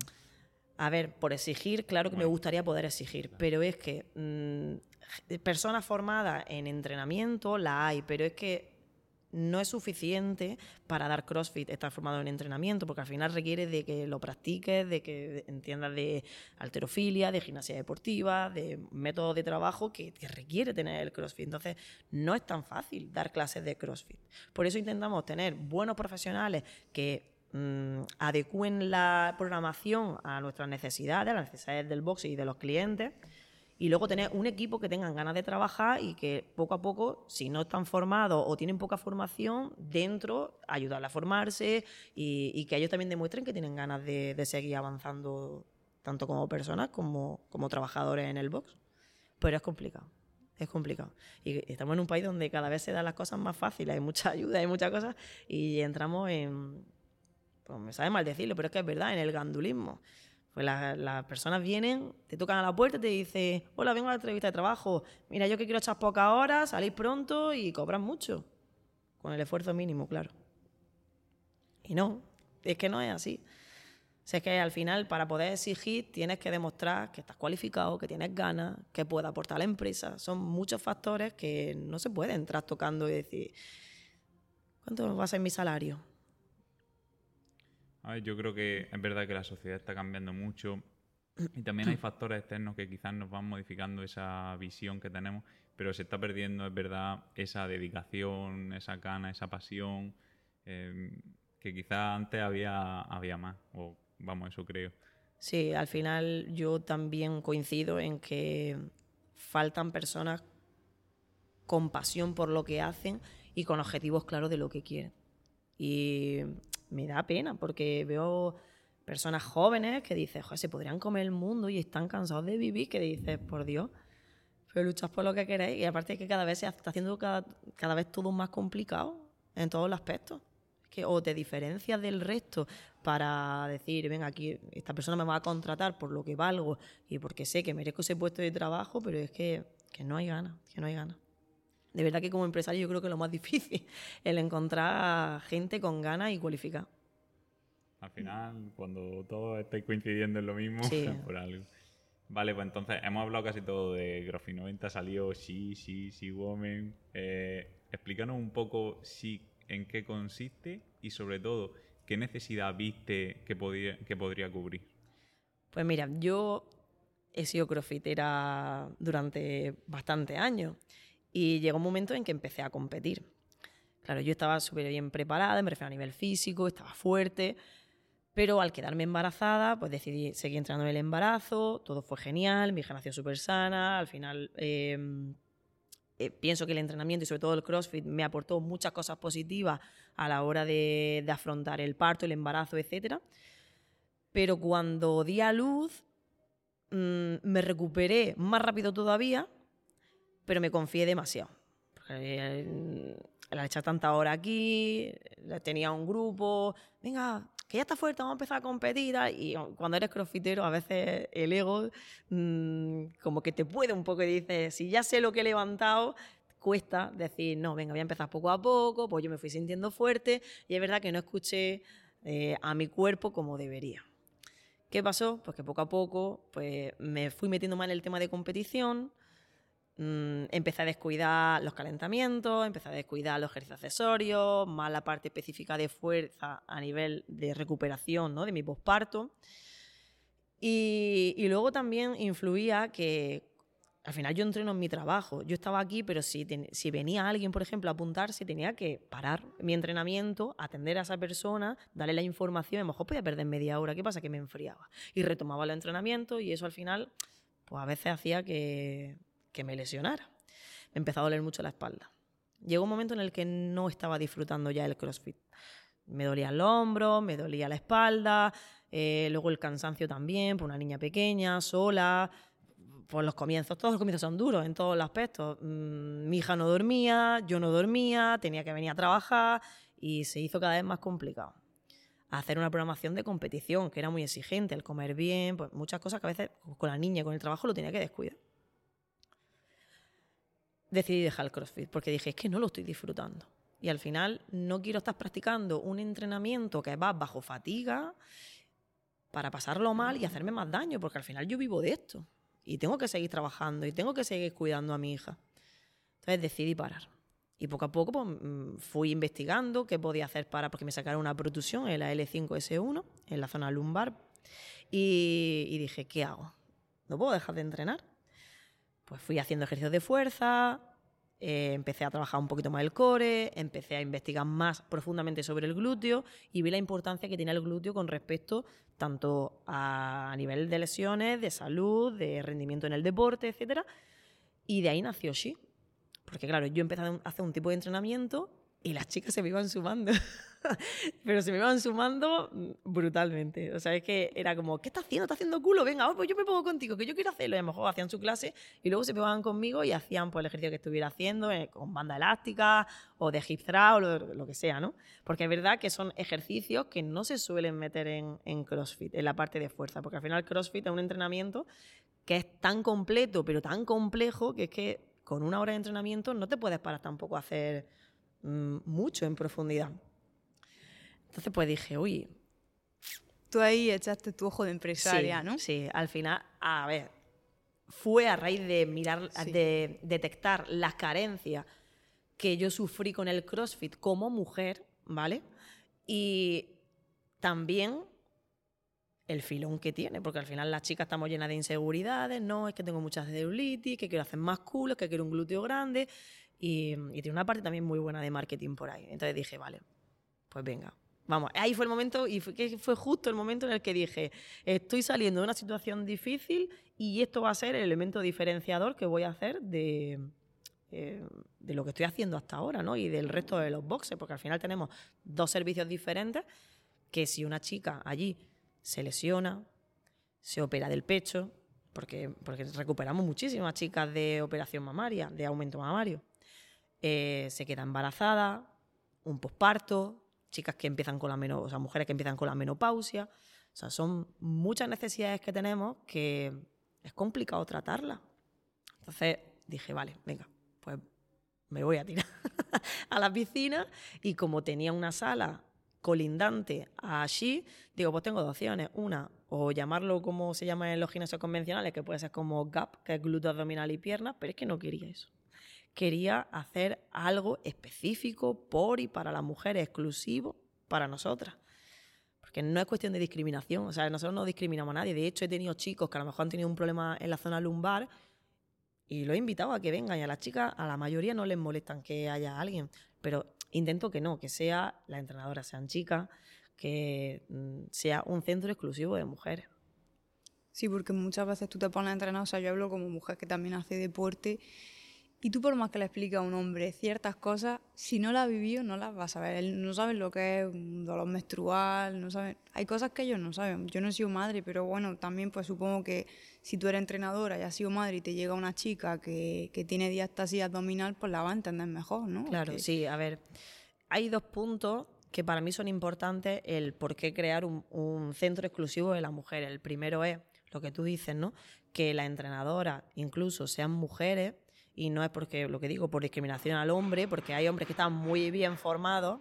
A ver, por exigir, claro que me gustaría poder exigir, pero es que mm, personas formadas en entrenamiento la hay, pero es que no es suficiente para dar CrossFit estar formado en entrenamiento, porque al final requiere de que lo practiques, de que entiendas de alterofilia, de gimnasia deportiva, de métodos de trabajo que, que, requiere tener el CrossFit. Entonces, no es tan fácil dar clases de CrossFit. Por eso intentamos tener buenos profesionales que Mm, adecúen la programación a nuestras necesidades, a las necesidades del box y de los clientes. Y luego tener un equipo que tengan ganas de trabajar y que poco a poco, si no están formados o tienen poca formación, dentro ayudarle a formarse y, que ellos también demuestren que tienen ganas de, seguir avanzando tanto como personas como, como trabajadores en el box. Pero es complicado es complicado. Y estamos en un país donde cada vez se dan las cosas más fáciles, hay mucha ayuda, hay muchas cosas, y entramos en, pues me sabe mal decirlo, pero es que es verdad, en el gandulismo. Pues las personas vienen, te tocan a la puerta y te dicen, hola, vengo a la entrevista de trabajo, mira, yo que quiero echar pocas horas, salís pronto y cobran mucho. Con el esfuerzo mínimo, claro. Y no, es que no es así. Es que al final, para poder exigir, tienes que demostrar que estás cualificado, que tienes ganas, que puedes aportar a la empresa. Son muchos factores que no se pueden entrar tocando y decir, ¿cuánto va a ser mi salario? Yo creo que es verdad que la sociedad está cambiando mucho y también hay factores externos que quizás nos van modificando esa visión que tenemos, pero se está perdiendo, es verdad, esa dedicación, esa gana, esa pasión, em, que quizás antes había, había más, o vamos, eso creo. Sí, al final yo también coincido en que faltan personas con pasión por lo que hacen y con objetivos claros de lo que quieren. Y me da pena porque veo personas jóvenes que dicen, joder, se podrían comer el mundo y están cansados de vivir, que dices, por Dios, pero luchas por lo que queréis. Y aparte que cada vez se está haciendo cada, cada vez todo más complicado en todos los aspectos. Que o te diferencias del resto para decir, venga, aquí esta persona me va a contratar por lo que valgo y porque sé que merezco ese puesto de trabajo, pero es que, que no hay ganas, que no hay ganas de verdad que como empresario yo creo que lo más difícil, el encontrar gente con ganas y cualificada. Al final, cuando todos estáis coincidiendo en lo mismo, por algo. Vale, pues entonces hemos hablado casi todo de Grofi 90, salió sí, sí, sí, woman. Eh, explícanos un poco sí, en qué consiste y sobre todo qué necesidad viste que, podía, que podría cubrir. Pues mira, yo he sido crofitera durante bastante años y llegó un momento en que empecé a competir. Claro, yo estaba súper bien preparada, me refiero a nivel físico, estaba fuerte, pero al quedarme embarazada, pues decidí seguir entrando en el embarazo, todo fue genial, mi hija nació súper sana, al final em, eh, pienso que el entrenamiento y sobre todo el CrossFit me aportó muchas cosas positivas a la hora de, afrontar el parto, el embarazo, etc. Pero cuando di a luz, mm, me recuperé más rápido todavía pero me confié demasiado. Porque la echado tanta hora aquí, tenía un grupo, venga, que ya está fuerte, vamos a empezar a competir. Y cuando eres crossfitero, a veces el ego mm, como que te puede un poco y dices, si ya sé lo que he levantado, cuesta decir, no, venga, voy a empezar poco a poco, pues yo me fui sintiendo fuerte y es verdad que no escuché eh, a mi cuerpo como debería. ¿Qué pasó? Pues que poco a poco pues, me fui metiendo más en el tema de competición, Mm, empecé a descuidar los calentamientos, empecé a descuidar los ejercicios accesorios, más la parte específica de fuerza a nivel de recuperación ¿no? de mi posparto. Y, luego también influía que al final yo entreno en mi trabajo. Yo estaba aquí, pero si, si venía alguien, por ejemplo, a apuntarse, tenía que parar mi entrenamiento, atender a esa persona, darle la información. A lo mejor podía perder media hora. ¿Qué pasa? Que me enfriaba. Y retomaba el entrenamiento y eso al final, pues a veces hacía que que me lesionara. Me empezó a doler mucho la espalda. Llegó un momento en el que no estaba disfrutando ya el CrossFit. Me dolían los hombros, me dolía la espalda, eh, luego el cansancio también, por una niña pequeña, sola, por los comienzos, todos los comienzos son duros en todos los aspectos. Mm, mi hija no dormía, yo no dormía, tenía que venir a trabajar y se hizo cada vez más complicado. Hacer una programación de competición, que era muy exigente, el comer bien, pues muchas cosas que a veces con la niña y con el trabajo lo tenía que descuidar. Decidí dejar el CrossFit porque dije, es que no lo estoy disfrutando. Y al final no quiero estar practicando un entrenamiento que va bajo fatiga para pasarlo mal y hacerme más daño, porque al final yo vivo de esto y tengo que seguir trabajando y tengo que seguir cuidando a mi hija. Entonces decidí parar. Y poco a poco pues, mm, fui investigando qué podía hacer para, porque me sacaron una protusión en la L5S1, en la zona lumbar, y, dije, ¿qué hago? ¿No puedo dejar de entrenar? Pues fui haciendo ejercicios de fuerza, eh, empecé a trabajar un poquito más el core, empecé a investigar más profundamente sobre el glúteo y vi la importancia que tiene el glúteo con respecto tanto a, nivel de lesiones, de salud, de rendimiento en el deporte, etc. Y de ahí nació Shi. Porque claro, yo empecé a hacer un tipo de entrenamiento y las chicas se me iban sumando. Pero se me iban sumando brutalmente. O sea, es que era como, ¿qué estás haciendo? ¿Estás haciendo culo? Venga, oh, pues yo me pongo contigo, que yo quiero hacerlo. Y a lo mejor hacían su clase y luego se pegaban conmigo y hacían pues, el ejercicio que estuviera haciendo eh, con banda elástica o de hip o lo, que sea, ¿no? Porque es verdad que son ejercicios que no se suelen meter en, en CrossFit, en la parte de fuerza. Porque al final CrossFit es un entrenamiento que es tan completo, pero tan complejo, que es que con una hora de entrenamiento no te puedes parar tampoco a hacer mucho en profundidad. Entonces pues dije, uy. Tú ahí echaste tu ojo de empresaria, ¿no? Sí, al final, a ver, fue a raíz de mirar, de detectar las carencias que yo sufrí con el CrossFit como mujer, ¿vale? Y también el filón que tiene, porque al final las chicas estamos llenas de inseguridades, no, es que tengo muchas celulitis, que quiero hacer más culos, que quiero un glúteo grande, y, tiene una parte también muy buena de marketing por ahí. Entonces dije, vale, pues venga. Vamos, ahí fue el momento, y fue, fue justo el momento en el que dije, estoy saliendo de una situación difícil y esto va a ser el elemento diferenciador que voy a hacer de, eh, de lo que estoy haciendo hasta ahora, ¿no? Y del resto de los boxes, porque al final tenemos dos servicios diferentes, que si una chica allí se lesiona, se opera del pecho, porque, porque recuperamos muchísimas chicas de operación mamaria, de aumento mamario. Eh, se queda embarazada, un posparto, chicas que empiezan con la menopausia, o sea, mujeres que empiezan con la menopausia. O sea, son muchas necesidades que tenemos que es complicado tratarlas. Entonces dije, vale, venga, pues me voy a tirar a la piscina y como tenía una sala colindante allí, digo, pues tengo dos opciones. Una, o llamarlo como se llama en los gimnasios convencionales, que puede ser como GAP, que es glúteo abdominal y piernas, pero es que no quería eso quería hacer algo específico por y para la mujer, exclusivo para nosotras. Porque no es cuestión de discriminación, o sea, nosotros no discriminamos a nadie. De hecho, he tenido chicos que a lo mejor han tenido un problema en la zona lumbar y lo he invitado a que vengan. Y a las chicas, a la mayoría no les molestan que haya alguien, pero intento que no, que sea la entrenadora, sean chicas, que mm, sea un centro exclusivo de mujeres. Sí, porque muchas veces tú te pones a entrenar, o sea, yo hablo como mujer que también hace deporte y tú por más que le expliques a un hombre ciertas cosas, si no la ha vivido, no las vas a ver. Él no sabe lo que es un dolor menstrual, no sabe. Hay cosas que ellos no saben. Yo no he sido madre, pero bueno, también pues supongo que si tú eres entrenadora y has sido madre y te llega una chica que, que tiene diastasia abdominal, pues la va a entender mejor, ¿no? Claro, sí. A ver, hay dos puntos que para mí son importantes el por qué crear un, un centro exclusivo de la mujer. El primero es lo que tú dices, ¿no? Que la entrenadora incluso sean mujeres y no es porque, lo que digo, por discriminación al hombre, porque hay hombres que están muy bien formados,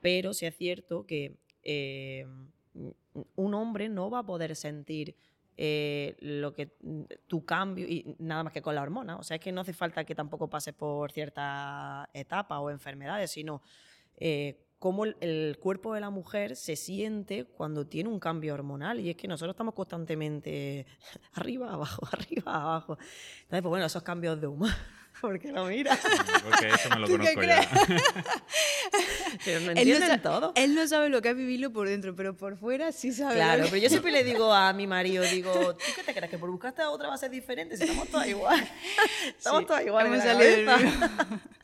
pero sí es cierto que eh, un hombre no va a poder sentir eh, lo que tu cambio y nada más que con la hormona. O sea, es que no hace falta que tampoco pases por cierta etapa o enfermedades, sino eh, cómo el, cuerpo de la mujer se siente cuando tiene un cambio hormonal. Y es que nosotros estamos constantemente arriba, abajo, arriba, abajo. Entonces, pues bueno, esos cambios de humor. Porque lo mira. Porque eso me lo conozco ya. pero no Él no, entienden todo. él no sabe lo que es vivirlo por dentro, pero por fuera sí sabe. Claro, pero yo siempre le digo a mi marido, digo, ¿tú qué te crees? ¿Que por buscarte a otra va a ser diferente? Si estamos todas igual. Estamos Sí, todas iguales.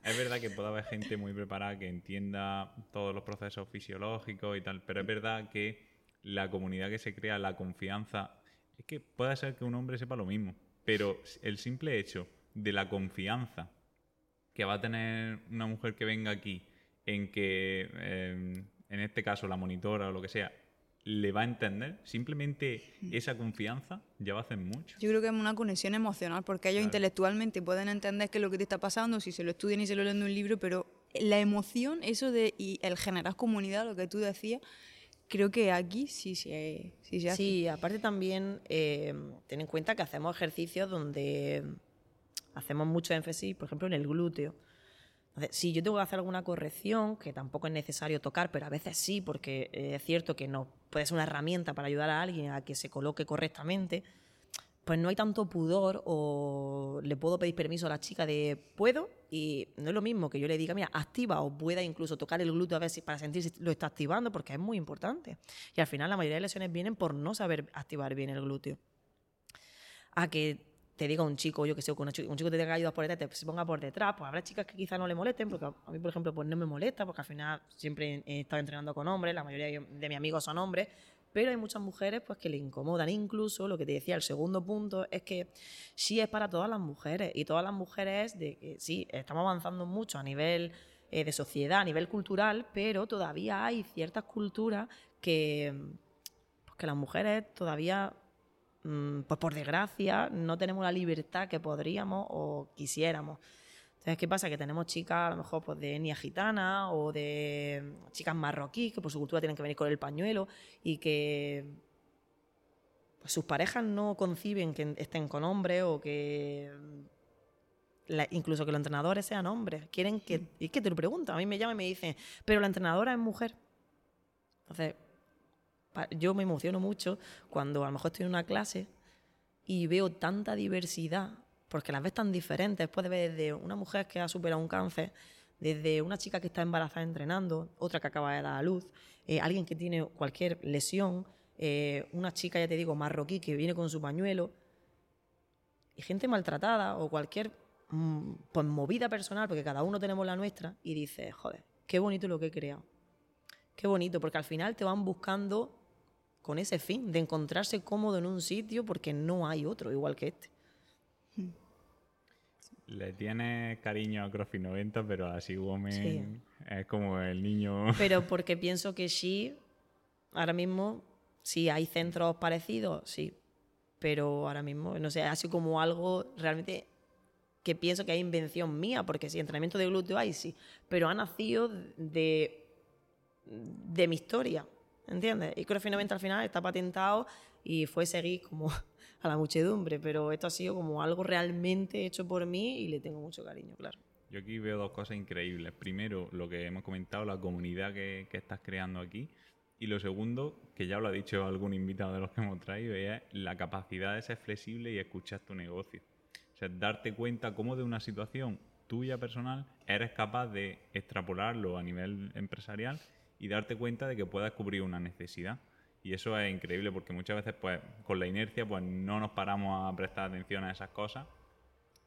Es verdad que puede haber gente muy preparada que entienda todos los procesos fisiológicos y tal, pero es verdad que la comunidad que se crea, la confianza, es que puede ser que un hombre sepa lo mismo, pero el simple hecho de la confianza que va a tener una mujer que venga aquí en que, eh, en este caso, la monitora o lo que sea, le va a entender, simplemente esa confianza ya va a hacer mucho. Yo creo que es una conexión emocional, porque ellos Claro. intelectualmente pueden entender qué es lo que te está pasando, si se lo estudian y se lo leen de un libro, pero la emoción, eso de y el generar comunidad, lo que tú decías, creo que aquí sí, sí, sí se hace. Sí, aparte también eh, ten en cuenta que hacemos ejercicios donde hacemos mucho énfasis, por ejemplo, en el glúteo. Si yo tengo que hacer alguna corrección, que tampoco es necesario tocar, pero a veces sí, porque eh, es cierto que no puede ser una herramienta para ayudar a alguien a que se coloque correctamente, pues no hay tanto pudor o le puedo pedir permiso a la chica de puedo y no es lo mismo que yo le diga, mira, activa o pueda incluso tocar el glúteo a ver si para sentir si lo está activando porque es muy importante. Y al final la mayoría de lesiones vienen por no saber activar bien el glúteo. A que te diga un chico, yo que sé, que un chico te diga ayudas por detrás, te ponga por detrás, pues habrá chicas que quizás no le molesten, porque a mí, por ejemplo, pues no me molesta, porque al final siempre he estado entrenando con hombres, la mayoría de mis amigos son hombres, pero hay muchas mujeres pues que le incomodan. Incluso lo que te decía, el segundo punto es que sí es para todas las mujeres, y todas las mujeres de que sí, estamos avanzando mucho a nivel eh, de sociedad, a nivel cultural, pero todavía hay ciertas culturas que, pues, que las mujeres todavía pues por desgracia, no tenemos la libertad que podríamos o quisiéramos. Entonces, ¿qué pasa? Que tenemos chicas, a lo mejor, pues de etnia gitana o de chicas marroquíes, que por su cultura tienen que venir con el pañuelo y que pues, sus parejas no conciben que estén con hombres o que la- incluso que los entrenadores sean hombres. Quieren que... Y es que te lo preguntan. A mí me llaman y me dicen, pero la entrenadora es mujer. Entonces, yo me emociono mucho cuando a lo mejor estoy en una clase y veo tanta diversidad, porque las ves tan diferentes. Puedes ver desde una mujer que ha superado un cáncer, desde una chica que está embarazada entrenando, otra que acaba de dar a luz, eh, alguien que tiene cualquier lesión, eh, una chica, ya te digo, marroquí que viene con su pañuelo, y gente maltratada o cualquier mm, pues, movida personal, porque cada uno tenemos la nuestra, y dices, joder, qué bonito lo que he creado. Qué bonito, porque al final te van buscando con ese fin de encontrarse cómodo en un sitio porque no hay otro igual que este. Le tienes cariño a CrossFit 90, pero a Sea Woman Sí. es como el niño. Pero porque pienso que sí, ahora mismo, sí hay centros parecidos, sí. Pero ahora mismo, no sé, sido como algo realmente que pienso que hay invención mía, porque sí, entrenamiento de glúteo hay, sí. Pero ha nacido de, de mi historia, ¿entiendes? Y CrossFit 90 al final está patentado y fue seguir como a la muchedumbre, pero esto ha sido como algo realmente hecho por mí y le tengo mucho cariño, claro. Yo aquí veo dos cosas increíbles. Primero, lo que hemos comentado, la comunidad que, que estás creando aquí. Y lo segundo, que ya lo ha dicho algún invitado de los que hemos traído, es la capacidad de ser flexible y escuchar tu negocio. O sea, darte cuenta cómo de una situación tuya personal eres capaz de extrapolarlo a nivel empresarial y darte cuenta de que puedas cubrir una necesidad. Y eso es increíble porque muchas veces, pues, con la inercia, pues no nos paramos a prestar atención a esas cosas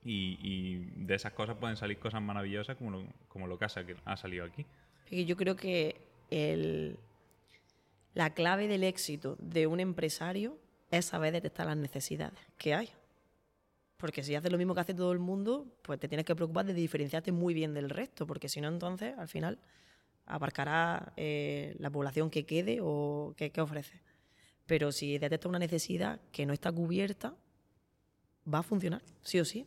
y, de esas cosas pueden salir cosas maravillosas como lo, como lo que ha, ha salido aquí. Yo creo que el- la clave del éxito de un empresario es saber detectar las necesidades que hay. Porque si haces lo mismo que hace todo el mundo, pues te tienes que preocupar de diferenciarte muy bien del resto, porque si no, entonces al final abarcará eh, la población que quede o que, que ofrece. Pero si detectas una necesidad que no está cubierta, va a funcionar, sí o sí.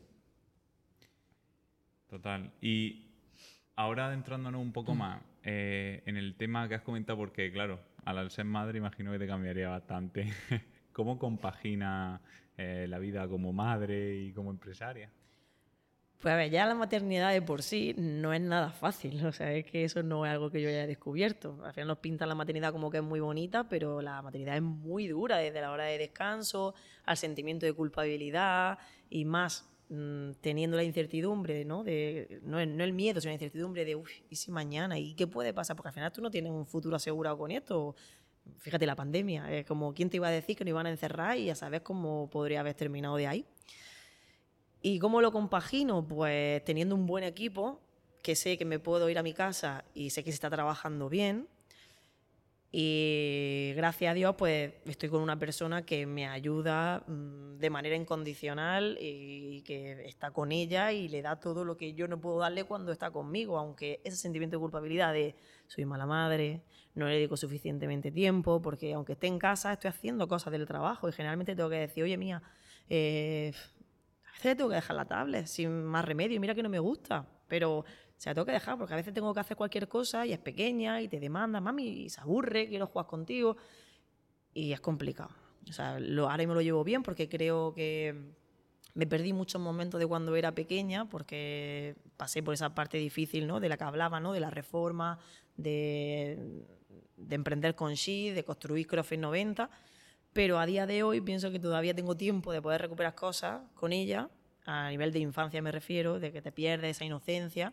Total. Y ahora adentrándonos un poco más eh, en el tema que has comentado, porque claro, al ser madre imagino que te cambiaría bastante. ¿Cómo compagina eh, la vida como madre y como empresaria? Pues a ver, ya la maternidad de por sí no es nada fácil, o sea, es que eso no es algo que yo haya descubierto. Al final nos pintan la maternidad como que es muy bonita, pero la maternidad es muy dura, desde la hora de descanso al sentimiento de culpabilidad y más mm, teniendo la incertidumbre, ¿no? De, no, no el miedo, sino la incertidumbre de, uy, ¿y si mañana? ¿Y qué puede pasar? Porque al final tú no tienes un futuro asegurado con esto. Fíjate la pandemia, es como, ¿quién te iba a decir que nos iban a encerrar y ya sabes cómo podría haber terminado de ahí? ¿Y cómo lo compagino? Pues teniendo un buen equipo, que sé que me puedo ir a mi casa y sé que se está trabajando bien. Y gracias a Dios, pues estoy con una persona que me ayuda mm, de manera incondicional y que está con ella y le da todo lo que yo no puedo darle cuando está conmigo, aunque ese sentimiento de culpabilidad de soy mala madre, no le dedico suficientemente tiempo, porque aunque esté en casa estoy haciendo cosas del trabajo y generalmente tengo que decir, oye mía, eh, veces tengo que dejar la tablet sin más remedio mira que no me gusta, pero se la tengo que dejar porque a veces tengo que hacer cualquier cosa y es pequeña y te demanda, mami, y se aburre, quiero jugar contigo y es complicado. O sea, lo, ahora mismo lo llevo bien porque creo que me perdí muchos momentos de cuando era pequeña porque pasé por esa parte difícil, ¿no? De la que hablaba, ¿no? De la reforma, de, de emprender con She, de construir CrossFit 90. Pero a día de hoy pienso que todavía tengo tiempo de poder recuperar cosas con ella, a nivel de infancia me refiero, de que te pierdes esa inocencia,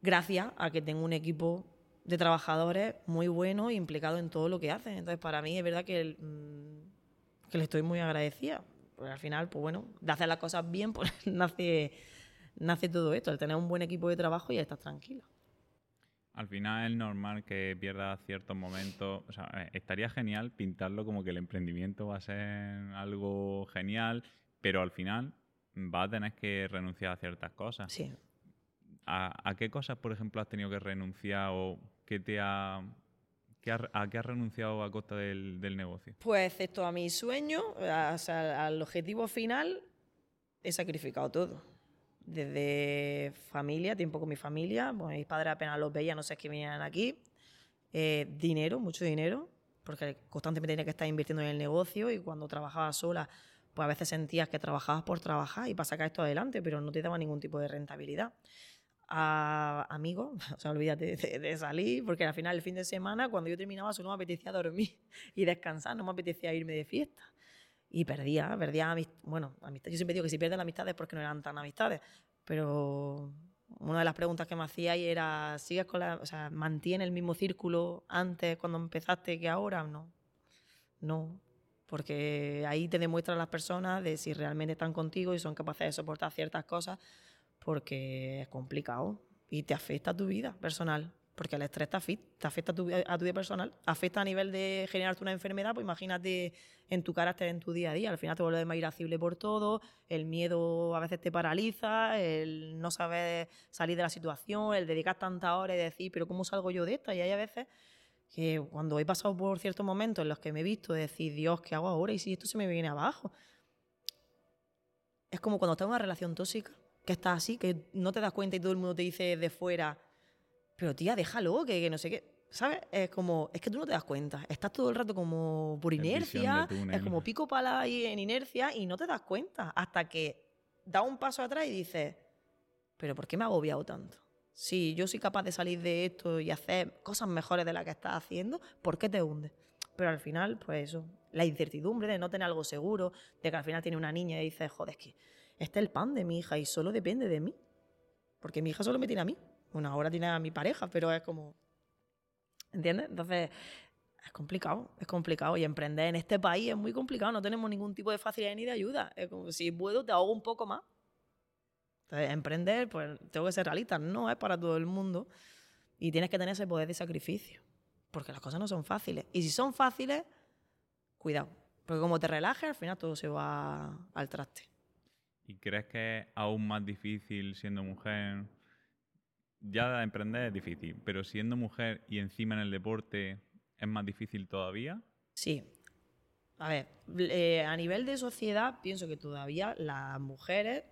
gracias a que tengo un equipo de trabajadores muy bueno e implicado en todo lo que hacen. Entonces, para mí es verdad que, mm, que le estoy muy agradecida. Porque al final, pues bueno, de hacer las cosas bien, pues nace, nace todo esto, el tener un buen equipo de trabajo y estar tranquila. Al final es normal que pierdas ciertos momentos. O sea, eh, estaría genial pintarlo como que el emprendimiento va a ser algo genial, pero al final vas a tener que renunciar a ciertas cosas. Sí. ¿A, a qué cosas, por ejemplo, has tenido que renunciar o qué te ha, a qué has renunciado a costa del, del negocio? Pues excepto a mi sueño, a- al objetivo final, he sacrificado todo. Desde familia, tiempo con mi familia, pues mis padres apenas los veía, no sé qué venían aquí. Eh, dinero, mucho dinero, porque constantemente tenía que estar invirtiendo en el negocio y cuando trabajaba sola, pues a veces sentías que trabajabas por trabajar y para sacar esto adelante, pero no te daba ningún tipo de rentabilidad. A amigos, o sea, olvídate de, de salir, porque al final el fin de semana, cuando yo terminaba, solo me apetecía dormir y descansar, no me apetecía irme de fiesta. Y perdía, perdía bueno. Yo siempre digo que si pierdes la amistad es porque no eran tan amistades, pero una de las preguntas que me hacía era, ¿sigues con la, o sea, mantiene el mismo círculo antes cuando empezaste que ahora? No, no, porque ahí te demuestran las personas de si realmente están contigo y son capaces de soportar ciertas cosas, porque es complicado y te afecta a tu vida personal. Porque el estrés te afecta, te afecta a tu, a tu vida personal, afecta a nivel de generarte una enfermedad, pues imagínate en tu carácter, en tu día a día. Al final te vuelves más irascible por todo, el miedo a veces te paraliza, el no saber salir de la situación, el dedicar tantas horas y decir, pero ¿cómo salgo yo de esta? Y hay a veces que cuando he pasado por ciertos momentos en los que me he visto decir, Dios, ¿qué hago ahora? Y si esto se me viene abajo. Es como cuando estás en una relación tóxica, que estás así, que no te das cuenta y todo el mundo te dice de fuera, pero tía, déjalo, que, que no sé qué. ¿Sabes? Es como, es que tú no te das cuenta. Estás todo el rato como por inercia, es como pico pala ahí en inercia y no te das cuenta hasta que da un paso atrás y dices, pero ¿por qué me he agobiado tanto? Si yo soy capaz de salir de esto y hacer cosas mejores de las que estás haciendo, ¿por qué te hundes? Pero al final, pues eso, la incertidumbre de no tener algo seguro, de que al final tiene una niña y dices, joder, es que este es el pan de mi hija y solo depende de mí. Porque mi hija solo me tiene a mí. Bueno, ahora tiene a mi pareja, pero es como... ¿Entiendes? Entonces, es complicado, es complicado. Y emprender en este país es muy complicado, no tenemos ningún tipo de facilidad ni de ayuda. Es como, si puedo, te ahogo un poco más. Entonces, emprender, pues tengo que ser realista, no es para todo el mundo. Y tienes que tener ese poder de sacrificio. Porque las cosas no son fáciles. Y si son fáciles, cuidado. Porque como te relajes, al final todo se va al traste. ¿Y crees que es aún más difícil siendo mujer? Ya emprender es difícil, pero siendo mujer y encima en el deporte es más difícil todavía. Sí. A ver, a nivel de sociedad, pienso que todavía las mujeres,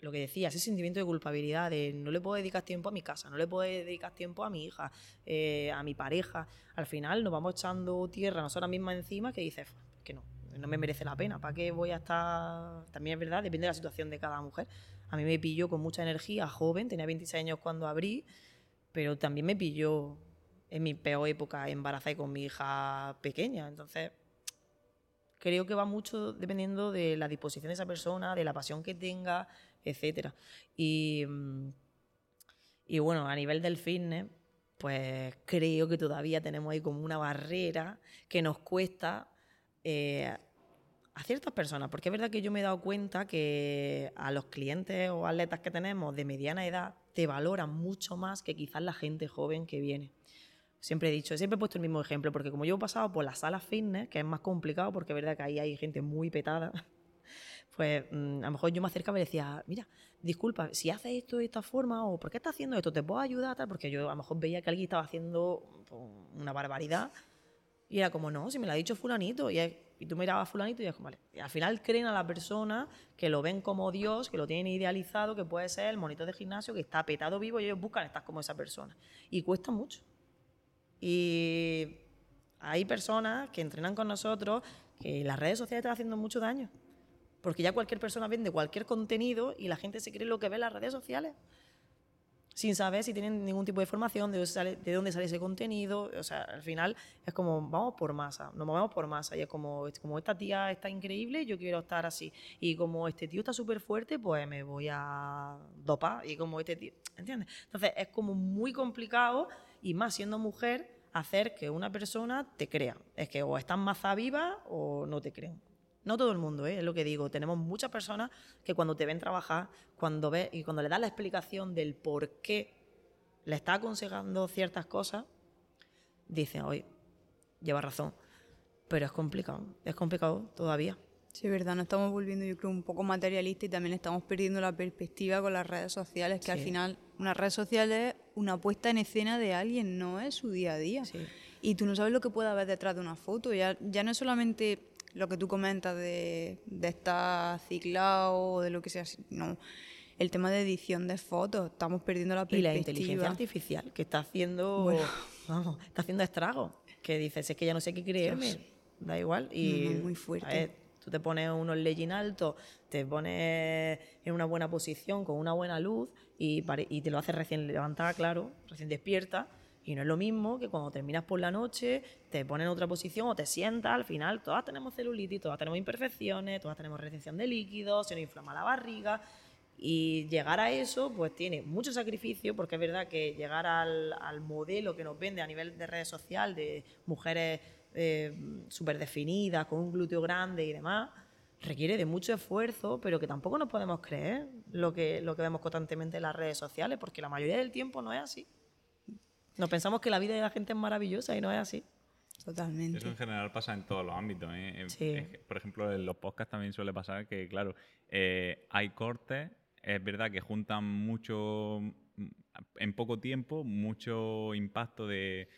lo que decía, ese sentimiento de culpabilidad de no le puedo dedicar tiempo a mi casa, no le puedo dedicar tiempo a mi hija, eh, a mi pareja. Al final nos vamos echando tierra nosotras mismas encima que dices, que no, no me merece la pena. ¿Para qué voy a estar? También es verdad, depende de la situación de cada mujer. A mí me pilló con mucha energía, joven, tenía 26 años cuando abrí, pero también me pilló en mi peor época embarazada y con mi hija pequeña. Entonces, creo que va mucho dependiendo de la disposición de esa persona, de la pasión que tenga. Y, mm, y bueno, a nivel del fitness, pues creo que todavía tenemos ahí como una barrera que nos cuesta eh, a ciertas personas, porque es verdad que yo me he dado cuenta que a los clientes o atletas que tenemos de mediana edad te valoran mucho más que quizás la gente joven que viene. Siempre he dicho, siempre he puesto el mismo ejemplo, porque como yo he pasado por las salas fitness, que es más complicado, porque es verdad que ahí hay gente muy petada, pues mm, a lo mejor yo me acercaba y decía, mira, disculpa, si haces esto de esta forma o por qué estás haciendo esto, ¿te puedo ayudar? Tal? Porque yo a lo mejor veía que alguien estaba haciendo pues, una barbaridad y era como, no, si me lo ha dicho fulanito. Y, y tú mirabas a fulanito y es como, vale. Y al final creen a la persona que lo ven como Dios, que lo tienen idealizado, que puede ser el monito de gimnasio, que está petado vivo y ellos buscan estar como esa persona. Y cuesta mucho. Y hay personas que entrenan con nosotros que las redes sociales están haciendo mucho daño. Porque ya cualquier persona vende cualquier contenido y la gente se cree lo que ve en las redes sociales. Sin saber si tienen ningún tipo de información, de dónde sale, de dónde sale ese contenido. O sea, al final es como, vamos por masa, nos movemos por masa. Y es como, como esta tía está increíble, yo quiero estar así. Y como este tío está súper fuerte, pues me voy a dopar. Y como este tío, ¿entiendes? Entonces es como muy complicado y más siendo mujer, hacer que una persona te crea. Es que o están más viva o no te creen. No todo el mundo, ¿eh? es lo que digo. Tenemos muchas personas que cuando te ven trabajar, cuando ves y cuando le das la explicación del por qué le está aconsejando ciertas cosas, dicen, oye, lleva razón. Pero es complicado, es complicado todavía. Sí, es verdad, nos estamos volviendo yo creo un poco materialista y también estamos perdiendo la perspectiva con las redes sociales, que al final una red social es una puesta en escena de alguien, no es su día a día. Y tú no sabes lo que puede haber detrás de una foto, ya, ya no es solamente lo que tú comentas de, de estar ciclado o de lo que sea, no el tema de edición de fotos, estamos perdiendo la perspectiva. Y la inteligencia artificial, que está haciendo, vamos, está haciendo estragos, que dices, es que ya no sé qué creerme, da igual. Y, muy fuerte. Tú te pones unos leggings altos, te pones en una buena posición, con una buena luz, y, y te lo haces recién levantada, claro, recién despierta. Y no es lo mismo que cuando terminas por la noche, te pones en otra posición o te sientas, al final todas tenemos celulitis, todas tenemos imperfecciones, todas tenemos retención de líquidos, se nos inflama la barriga. Y llegar a eso, pues tiene mucho sacrificio, porque es verdad que llegar al, modelo que nos vende a nivel de redes sociales, de mujeres eh, súper definida, con un glúteo grande y demás, requiere de mucho esfuerzo, pero que tampoco nos podemos creer lo que, lo que vemos constantemente en las redes sociales, porque la mayoría del tiempo no es así. Nos pensamos que la vida de la gente es maravillosa y no es así. Totalmente. Eso en general pasa en todos los ámbitos. ¿eh? Por ejemplo, en los podcasts también suele pasar que, claro, eh, hay cortes, es verdad que juntan mucho en poco tiempo mucho impacto de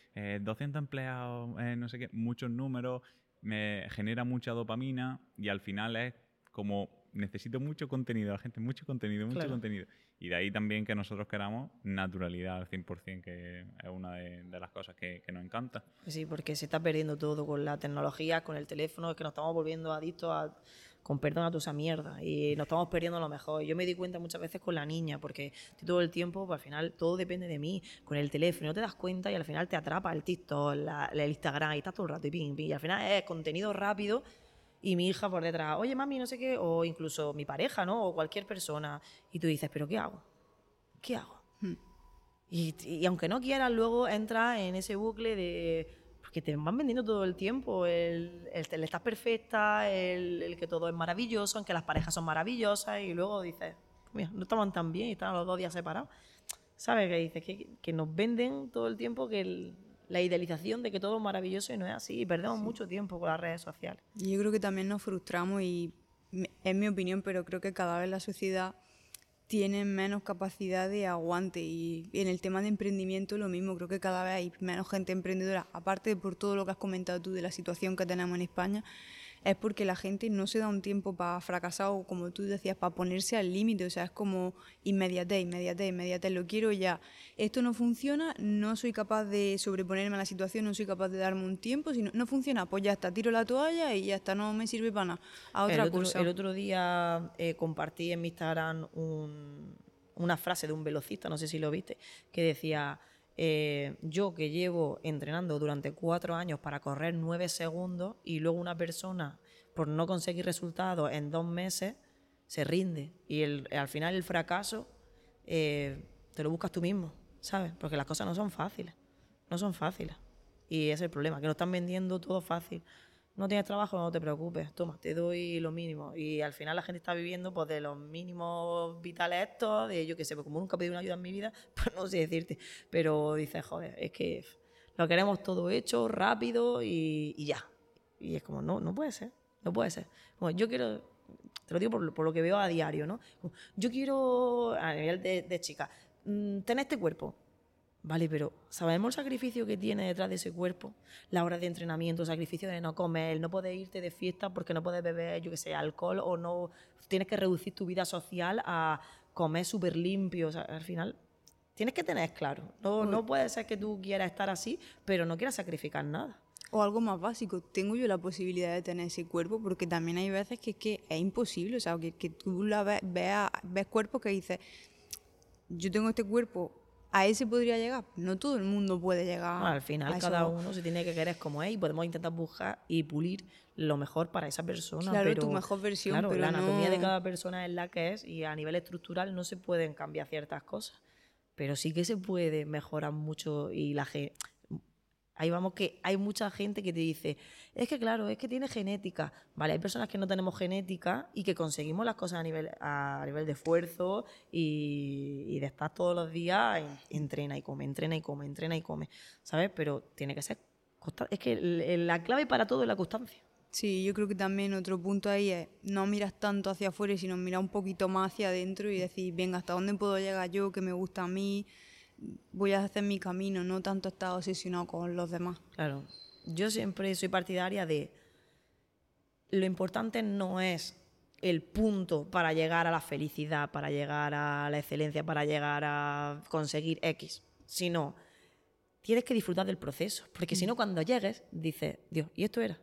200 eh, empleados, eh, no sé qué, muchos números, me genera mucha dopamina y al final es como necesito mucho contenido, la gente, mucho contenido, mucho contenido. Y de ahí también que nosotros queramos naturalidad al 100%, que es una de, las cosas que, que, nos encanta. Sí, porque se está perdiendo todo con la tecnología, con el teléfono, es que nos estamos volviendo adictos a con perdón a tu esa mierda y nos estamos perdiendo lo mejor. Yo me di cuenta muchas veces con la niña porque todo el tiempo, pues, al final todo depende de mí, con el teléfono, no te das cuenta y al final te atrapa el TikTok, el Instagram y estás todo el rato y ping, ping, y al final es contenido rápido y mi hija por detrás, oye mami, no sé qué, o incluso mi pareja, ¿no? O cualquier persona y tú dices, pero ¿qué hago? ¿Qué hago? Hmm. Y, y, aunque no quieras, luego entras en ese bucle de porque te van vendiendo todo el tiempo el, el, estás perfecta, el, que todo es maravilloso, en que las parejas son maravillosas y luego dices, mira, no estaban tan bien y estaban los dos días separados. ¿Sabes? Que dices que, que nos venden todo el tiempo que la idealización de que todo es maravilloso y no es así y perdemos mucho tiempo con las redes sociales. Yo creo que también nos frustramos y es mi opinión, pero creo que cada vez la sociedad tienen menos capacidad de aguante y en el tema de emprendimiento lo mismo, creo que cada vez hay menos gente emprendedora, aparte de por todo lo que has comentado tú de la situación que tenemos en España, es porque la gente no se da un tiempo para fracasar o como tú decías, para ponerse al límite, o sea, es como inmediatez, inmediatez, inmediatez, lo quiero ya. Esto no funciona, no soy capaz de sobreponerme a la situación, no soy capaz de darme un tiempo, si no, funciona, pues ya está, tiro la toalla y ya está, no me sirve para nada. A otra el, otro, cosa. el otro día eh, compartí en mi Instagram una frase de un velocista, no sé si lo viste, que decía... Eh, yo que llevo entrenando durante cuatro años para correr nueve segundos y luego una persona por no conseguir resultados en dos meses, se rinde. Y al final el fracaso eh, te lo buscas tú mismo, ¿sabes? Porque las cosas no son fáciles. No son fáciles. Y ese es el problema, que nos están vendiendo todo fácil. No tienes trabajo, no te preocupes, toma, te doy lo mínimo. Y al final la gente está viviendo pues, de los mínimos vitales estos, de yo que sé, pues, como nunca he pedido una ayuda en mi vida, pues no sé decirte. Pero dices, joder, es que lo queremos todo hecho, rápido y, ya. Y es como, no, no puede ser, no puede ser. Yo quiero, te lo digo por, lo que veo a diario, ¿no? yo quiero, a nivel de, chica, mm, tener este cuerpo. Vale, pero sabemos el sacrificio que tiene detrás de ese cuerpo, la hora de entrenamiento, el sacrificio de no comer, no poder irte de fiesta porque no puedes beber, yo que sé, alcohol o no tienes que reducir tu vida social a comer súper limpio. al final tienes que tener claro. No, no puede ser que tú quieras estar así, pero no quieras sacrificar nada. O algo más básico, tengo yo la posibilidad de tener ese cuerpo, porque también hay veces que es, que es imposible, o sea, que, que tú la ves, veas, ves cuerpos que dices, yo tengo este cuerpo a ese podría llegar. No todo el mundo puede llegar. al final, cada uno se tiene que querer como es y podemos intentar buscar y pulir lo mejor para esa persona. Claro, tu mejor versión. Claro, la anatomía de cada persona es la que es y a nivel estructural no se pueden cambiar ciertas cosas. Pero sí que se puede mejorar mucho y la gente Ahí vamos que hay mucha gente que te dice, es que claro, es que tiene genética. Vale, hay personas que no tenemos genética y que conseguimos las cosas a nivel, a nivel de esfuerzo y, de estar todos los días, entrena y come, entrena y come, entrena y come, ¿sabes? Pero tiene que ser Es que la clave para todo es la constancia. Sí, yo creo que también otro punto ahí es no miras tanto hacia afuera, sino mirar un poquito más hacia adentro y decir, venga, ¿hasta dónde puedo llegar yo? ¿Qué me gusta a mí? Voy a hacer mi camino, no tanto estar obsesionado con los demás. Claro, yo siempre soy partidaria de lo importante no es el punto para llegar a la felicidad, para llegar a la excelencia, para llegar a conseguir X, sino tienes que disfrutar del proceso, porque si no cuando llegues dices, Dios, ¿y esto era?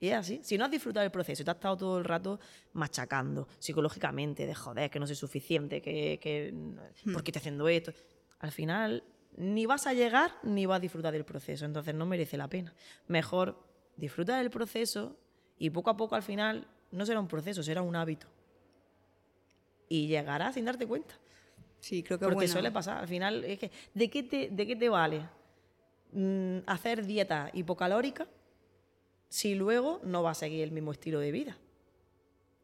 Y es así. Si no has disfrutado del proceso y te has estado todo el rato machacando psicológicamente, de joder, que no soy suficiente, que, que hmm. ¿por qué estoy haciendo esto? Al final ni vas a llegar ni vas a disfrutar del proceso, entonces no merece la pena. Mejor disfruta del proceso y poco a poco al final no será un proceso, será un hábito. Y llegarás sin darte cuenta. Sí, creo que Porque suele pasar. Al final, es que, ¿de qué te, de qué te vale mm, hacer dieta hipocalórica si luego no vas a seguir el mismo estilo de vida?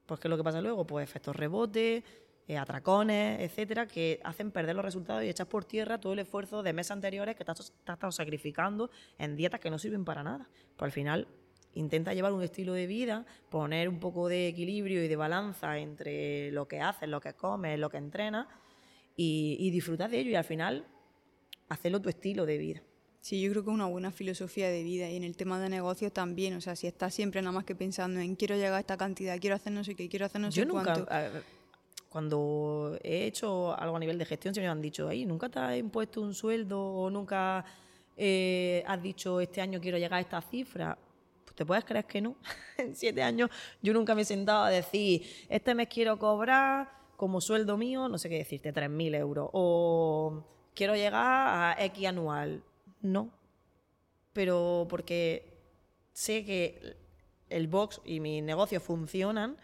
Pues, ¿qué es lo que pasa luego? Pues efectos rebote, eh, atracones, etcétera, que hacen perder los resultados y echas por tierra todo el esfuerzo de meses anteriores que te has, estado sacrificando en dietas que no sirven para nada. Pues al final intenta llevar un estilo de vida, poner un poco de equilibrio y de balanza entre lo que haces, lo que comes, lo que entrenas y, y disfrutar de ello y al final hacerlo tu estilo de vida. Sí, yo creo que es una buena filosofía de vida y en el tema de negocios también. O sea, si estás siempre nada más que pensando en quiero llegar a esta cantidad, quiero hacer no sé qué, quiero hacer no sé yo cuánto. Nunca, cuando he hecho algo a nivel de gestión, se me han dicho, ahí ¿nunca te has impuesto un sueldo o nunca eh, has dicho, este año quiero llegar a esta cifra? Pues te puedes creer que no. en siete años yo nunca me he sentado a decir, este mes quiero cobrar como sueldo mío, no sé qué decirte, 3.000 euros. O quiero llegar a X anual. No. Pero porque sé que el box y mi negocio funcionan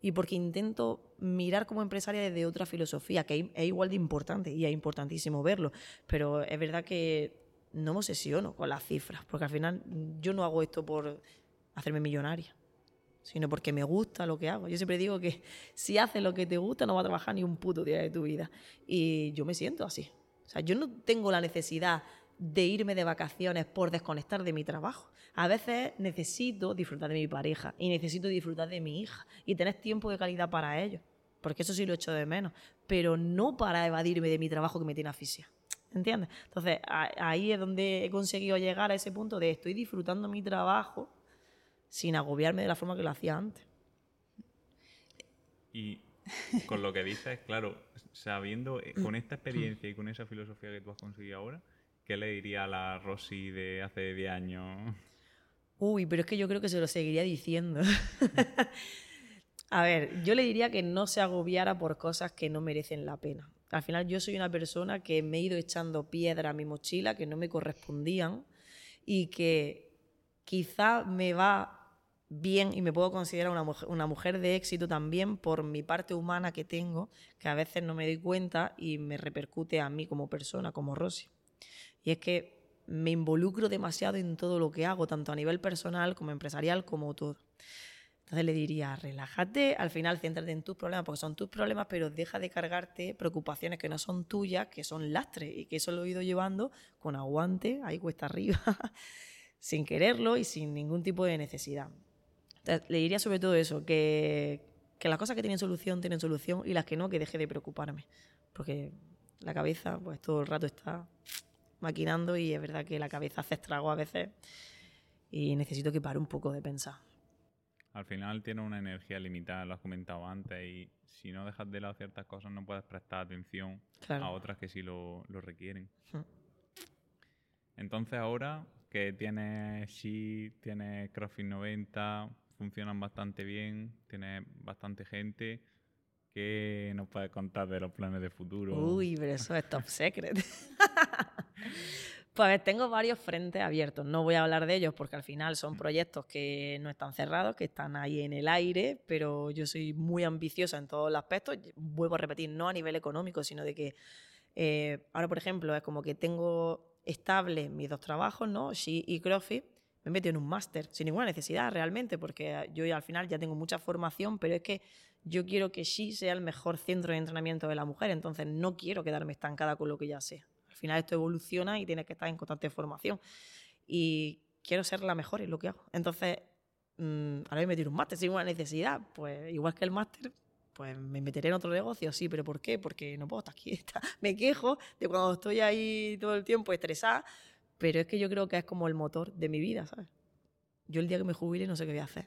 y porque intento mirar como empresaria desde otra filosofía, que es igual de importante y es importantísimo verlo, pero es verdad que no me obsesiono con las cifras, porque al final yo no hago esto por hacerme millonaria, sino porque me gusta lo que hago. Yo siempre digo que si haces lo que te gusta no vas a trabajar ni un puto día de tu vida. Y yo me siento así. O sea, yo no tengo la necesidad de irme de vacaciones por desconectar de mi trabajo. A veces necesito disfrutar de mi pareja y necesito disfrutar de mi hija y tener tiempo de calidad para ellos, porque eso sí lo echo de menos, pero no para evadirme de mi trabajo que me tiene asfixia. ¿Entiendes? Entonces, ahí es donde he conseguido llegar a ese punto de estoy disfrutando mi trabajo sin agobiarme de la forma que lo hacía antes. Y con lo que dices, claro, sabiendo, eh, con esta experiencia y con esa filosofía que tú has conseguido ahora, ¿Qué le diría a la Rosy de hace 10 años? Uy, pero es que yo creo que se lo seguiría diciendo. a ver, yo le diría que no se agobiara por cosas que no merecen la pena. Al final yo soy una persona que me he ido echando piedra a mi mochila que no me correspondían y que quizá me va bien y me puedo considerar una mujer, una mujer de éxito también por mi parte humana que tengo, que a veces no me doy cuenta y me repercute a mí como persona, como Rosy. Y es que me involucro demasiado en todo lo que hago, tanto a nivel personal como empresarial, como todo. Entonces le diría, relájate, al final céntrate en tus problemas, porque son tus problemas, pero deja de cargarte preocupaciones que no son tuyas, que son lastres, y que eso lo he ido llevando con aguante, ahí cuesta arriba, sin quererlo y sin ningún tipo de necesidad. Entonces, le diría sobre todo eso, que, que las cosas que tienen solución tienen solución y las que no, que deje de preocuparme, porque la cabeza pues todo el rato está maquinando y es verdad que la cabeza hace estrago a veces y necesito que pare un poco de pensar. Al final tiene una energía limitada, lo has comentado antes, y si no dejas de lado ciertas cosas no puedes prestar atención a otras que sí lo, requieren. Hmm. Entonces ahora que tienes sí, tienes CrossFit 90, funcionan bastante bien, tienes bastante gente, ¿qué nos puedes contar de los planes de futuro? Uy, pero eso es top secret. Pues tengo varios frentes abiertos. No voy a hablar de ellos porque al final son proyectos que no están cerrados, que están ahí en el aire, pero yo soy muy ambiciosa en todos los aspectos. Vuelvo a repetir, no a nivel económico, sino de que eh, ahora, por ejemplo, es como que tengo estable mis dos trabajos, ¿no? She y CrossFit. Me he metido en un máster sin ninguna necesidad realmente, porque yo al final ya tengo mucha formación, pero es que yo quiero que She sea el mejor centro de entrenamiento de la mujer, entonces no quiero quedarme estancada con lo que ya sé. Al final esto evoluciona y tienes que estar en constante formación. Y quiero ser la mejor en lo que hago. Entonces, mmm, ahora me tiro un máster sin una necesidad. Pues igual que el máster, pues me meteré en otro negocio, sí, pero ¿por qué? Porque no puedo estar aquí. Me quejo de cuando estoy ahí todo el tiempo estresada, pero es que yo creo que es como el motor de mi vida, ¿sabes? Yo el día que me jubile no sé qué voy a hacer.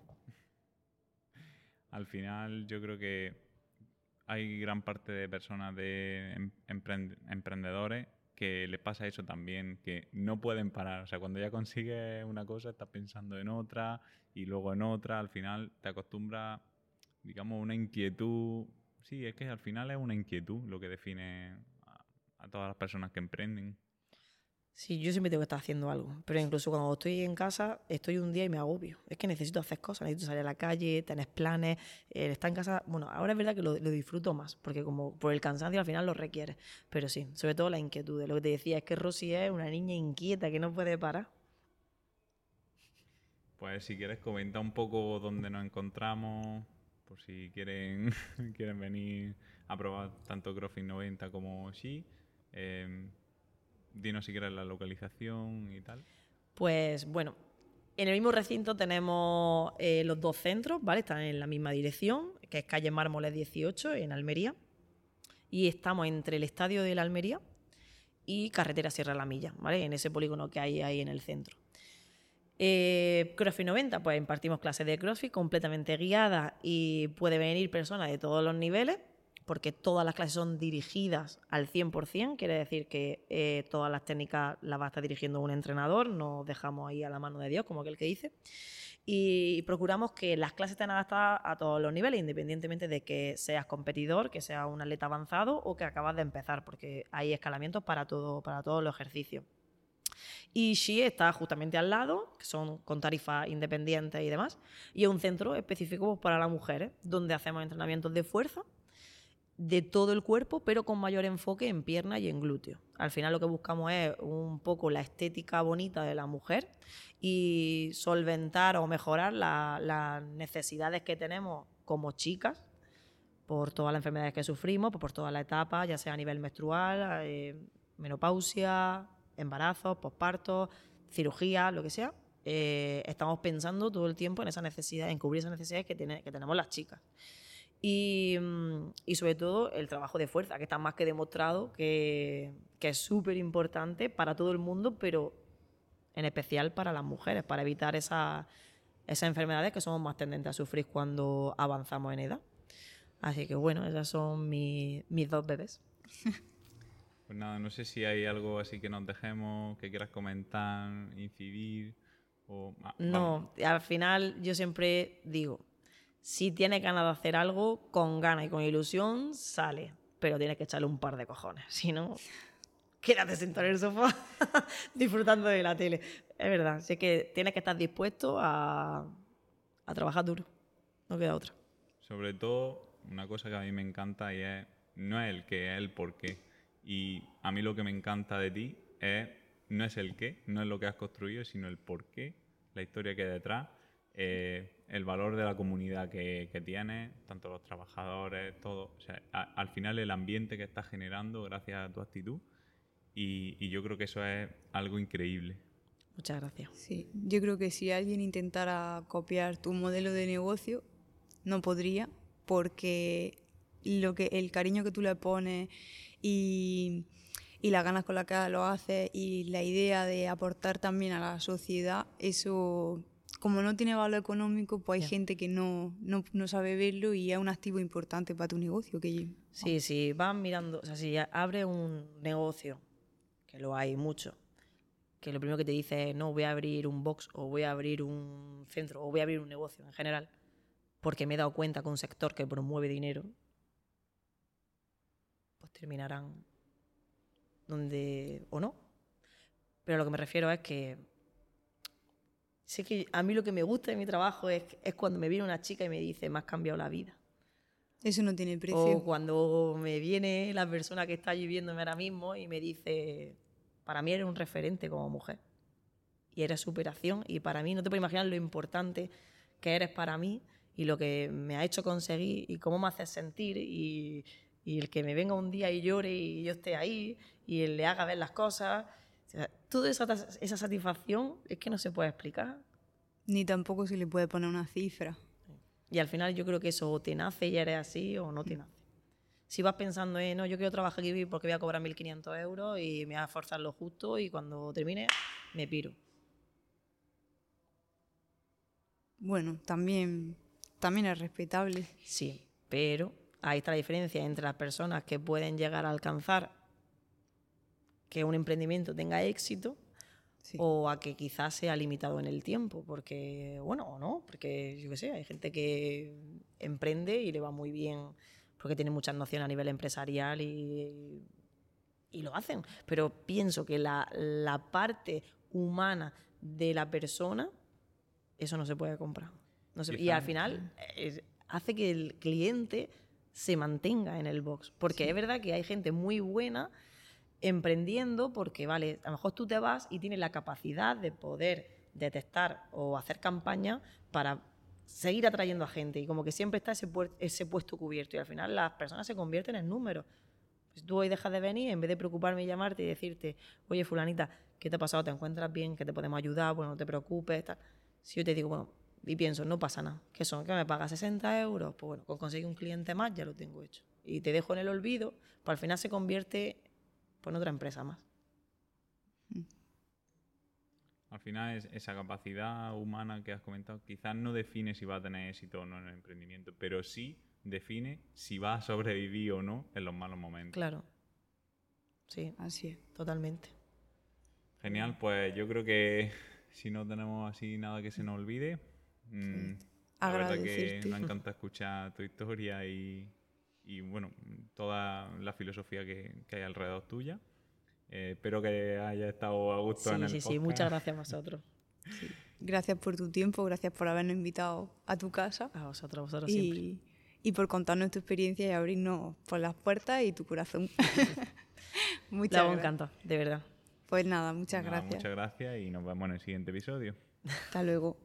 Al final yo creo que hay gran parte de personas, de em-, emprendedores que le pasa eso también, que no pueden parar. O sea, cuando ya consigues una cosa, estás pensando en otra y luego en otra. Al final te acostumbras, digamos, una inquietud. Sí, es que al final es una inquietud lo que define a todas las personas que emprenden. Sí, yo siempre tengo que estar haciendo algo, pero incluso cuando estoy en casa, estoy un día y me agobio. Es que necesito hacer cosas, necesito salir a la calle, tener planes, eh, estar en casa. Bueno, ahora es verdad que lo, disfruto más, porque como por el cansancio al final lo requiere. Pero sí, sobre todo la inquietud. Lo que te decía es que Rosy es una niña inquieta que no puede parar. Pues si quieres comentar un poco dónde nos encontramos, por si quieren, quieren venir a probar tanto CrossFit 90 como sí. Eh, Dinos si quieres la localización y tal. Pues bueno, en el mismo recinto tenemos eh, los dos centros, ¿vale? Están en la misma dirección, que es calle Mármoles 18, en Almería. Y estamos entre el estadio de la Almería y carretera Sierra La Milla, ¿vale? En ese polígono que hay ahí en el centro. Eh, CrossFit 90, pues impartimos clases de CrossFit completamente guiadas y puede venir personas de todos los niveles porque todas las clases son dirigidas al 100%, quiere decir que eh, todas las técnicas las va a estar dirigiendo un entrenador, no dejamos ahí a la mano de Dios, como aquel que dice. Y procuramos que las clases estén adaptadas a todos los niveles, independientemente de que seas competidor, que seas un atleta avanzado o que acabas de empezar, porque hay escalamientos para, todo, para todos los ejercicios. Y Xi está justamente al lado, que son con tarifas independientes y demás, y es un centro específico para las mujeres, donde hacemos entrenamientos de fuerza, de todo el cuerpo, pero con mayor enfoque en pierna y en glúteo. Al final lo que buscamos es un poco la estética bonita de la mujer y solventar o mejorar las necesidades que tenemos como chicas por todas las enfermedades que sufrimos, por toda la etapa, ya sea a nivel menstrual, eh, menopausia, embarazos, posparto, cirugía, lo que sea. Eh, estamos pensando todo el tiempo en esa necesidad, en cubrir esas necesidades que, que tenemos las chicas. Mm, y, sobre todo el trabajo de fuerza, que está más que demostrado que, es súper importante para todo el mundo, pero en especial para las mujeres, para evitar esas enfermedades que somos más tendentes a sufrir cuando avanzamos en edad. Así que bueno, esas son mis dos bebés. Pues nada, no sé si hay algo así que nos dejemos, que quieras comentar, incidir. O, ah, no, al final yo siempre digo, si tienes ganas de hacer algo, con ganas y con ilusión, sale. Pero tienes que echarle un par de cojones. Si no, quédate sentado en el sofá disfrutando de la tele. Es verdad, sé que tienes que estar dispuesto a, a trabajar duro. No queda otra. Sobre todo, una cosa que a mí me encanta y es, no es el qué, es el por qué. Y a mí lo que me encanta de ti es, no es el qué, no es lo que has construido, sino el por qué, la historia que hay detrás, eh, el valor de la comunidad que, que tienes, tanto los trabajadores, todo. O sea, a- al final el ambiente que estás generando gracias a tu actitud. Y, y yo creo que eso es algo increíble. Muchas gracias. Sí, yo creo que si alguien intentara copiar tu modelo de negocio, no podría, porque lo que, el cariño que tú le pones y, y las ganas con las que lo haces y la idea de aportar también a la sociedad, eso, como no tiene valor económico, pues hay gente que no, no, no sabe verlo y es un activo importante para tu negocio. Que, Sí, si vas mirando, o sea, si abres un negocio, que lo hay mucho, que lo primero que te dice es, no, voy a abrir un box o voy a abrir un centro o voy a abrir un negocio en general, porque me he dado cuenta que un sector que promueve dinero, pues terminarán donde o no. Pero lo que me refiero es que sé que a mí lo que me gusta de mi trabajo es, es cuando me viene una chica y me dice, me has cambiado la vida. eso no tiene O precio. cuando me viene la persona que está allí viéndome ahora mismo y me dice, para mí eres un referente como mujer. Y eres superación. Y para mí no te puedes imaginar lo importante que eres para mí y lo que me ha hecho conseguir y cómo me haces sentir. Y, y el que me venga un día y llore y yo esté ahí y él le haga ver las cosas. O sea, toda esa, esa satisfacción es que no se puede explicar. Ni tampoco se le puede poner una cifra. Y al final yo creo que eso o te nace y eres así o no te nace. Si vas pensando en, no, yo quiero trabajar aquí porque voy a cobrar 1.500 euros y me voy a esforzar lo justo y cuando termine me piro. Bueno, también, también es respetable. Sí, pero ahí está la diferencia entre las personas que pueden llegar a alcanzar que un emprendimiento tenga éxito Sí. o a que quizás sea limitado en el tiempo, porque, bueno, o no, porque yo qué sé, hay gente que emprende y le va muy bien porque tiene muchas nociones a nivel empresarial y, y lo hacen. Pero pienso que la, la parte humana de la persona, eso no se puede comprar. No se- y al final eh, hace que el cliente se mantenga en el box, porque es verdad que hay gente muy buena emprendiendo porque, vale, a lo mejor tú te vas y tienes la capacidad de poder detectar o hacer campaña para seguir atrayendo a gente y como que siempre está ese, puer- ese puesto cubierto y al final las personas se convierten en números. Pues tú hoy dejas de venir, en vez de preocuparme y llamarte y decirte, oye, fulanita, ¿qué te ha pasado? ¿Te encuentras bien? ¿Que te podemos ayudar? Bueno, no te preocupes, tal. Si yo te digo, bueno, y pienso, no pasa nada, ¿qué son? ¿Que me pagas 60 euros? Pues bueno, con conseguir un cliente más ya lo tengo hecho. Y te dejo en el olvido, pues al final se convierte pues, en otra empresa más. Al final, es- esa capacidad humana que has comentado quizás no define si va a tener éxito o no en el emprendimiento, pero sí define si va a sobrevivir o no en los malos momentos. Claro. Sí, Así es. totalmente. Genial, pues yo creo que si no tenemos así nada que se nos olvide, mm, la verdad que Agradecerte. me encanta escuchar tu historia y, y, bueno, toda la filosofía que, que hay alrededor tuya. Eh, espero que haya estado a gusto en Sí, el sí, sí, podcast. muchas gracias a vosotros. Gracias por tu tiempo, gracias por habernos invitado a tu casa A vosotros, a vosotros siempre. y, y por contarnos tu experiencia y abrirnos por las puertas y tu corazón. muchas gracias. encanta, de verdad. Pues nada, muchas Nada, gracias. Muchas gracias y nos vemos en el siguiente episodio. Hasta luego.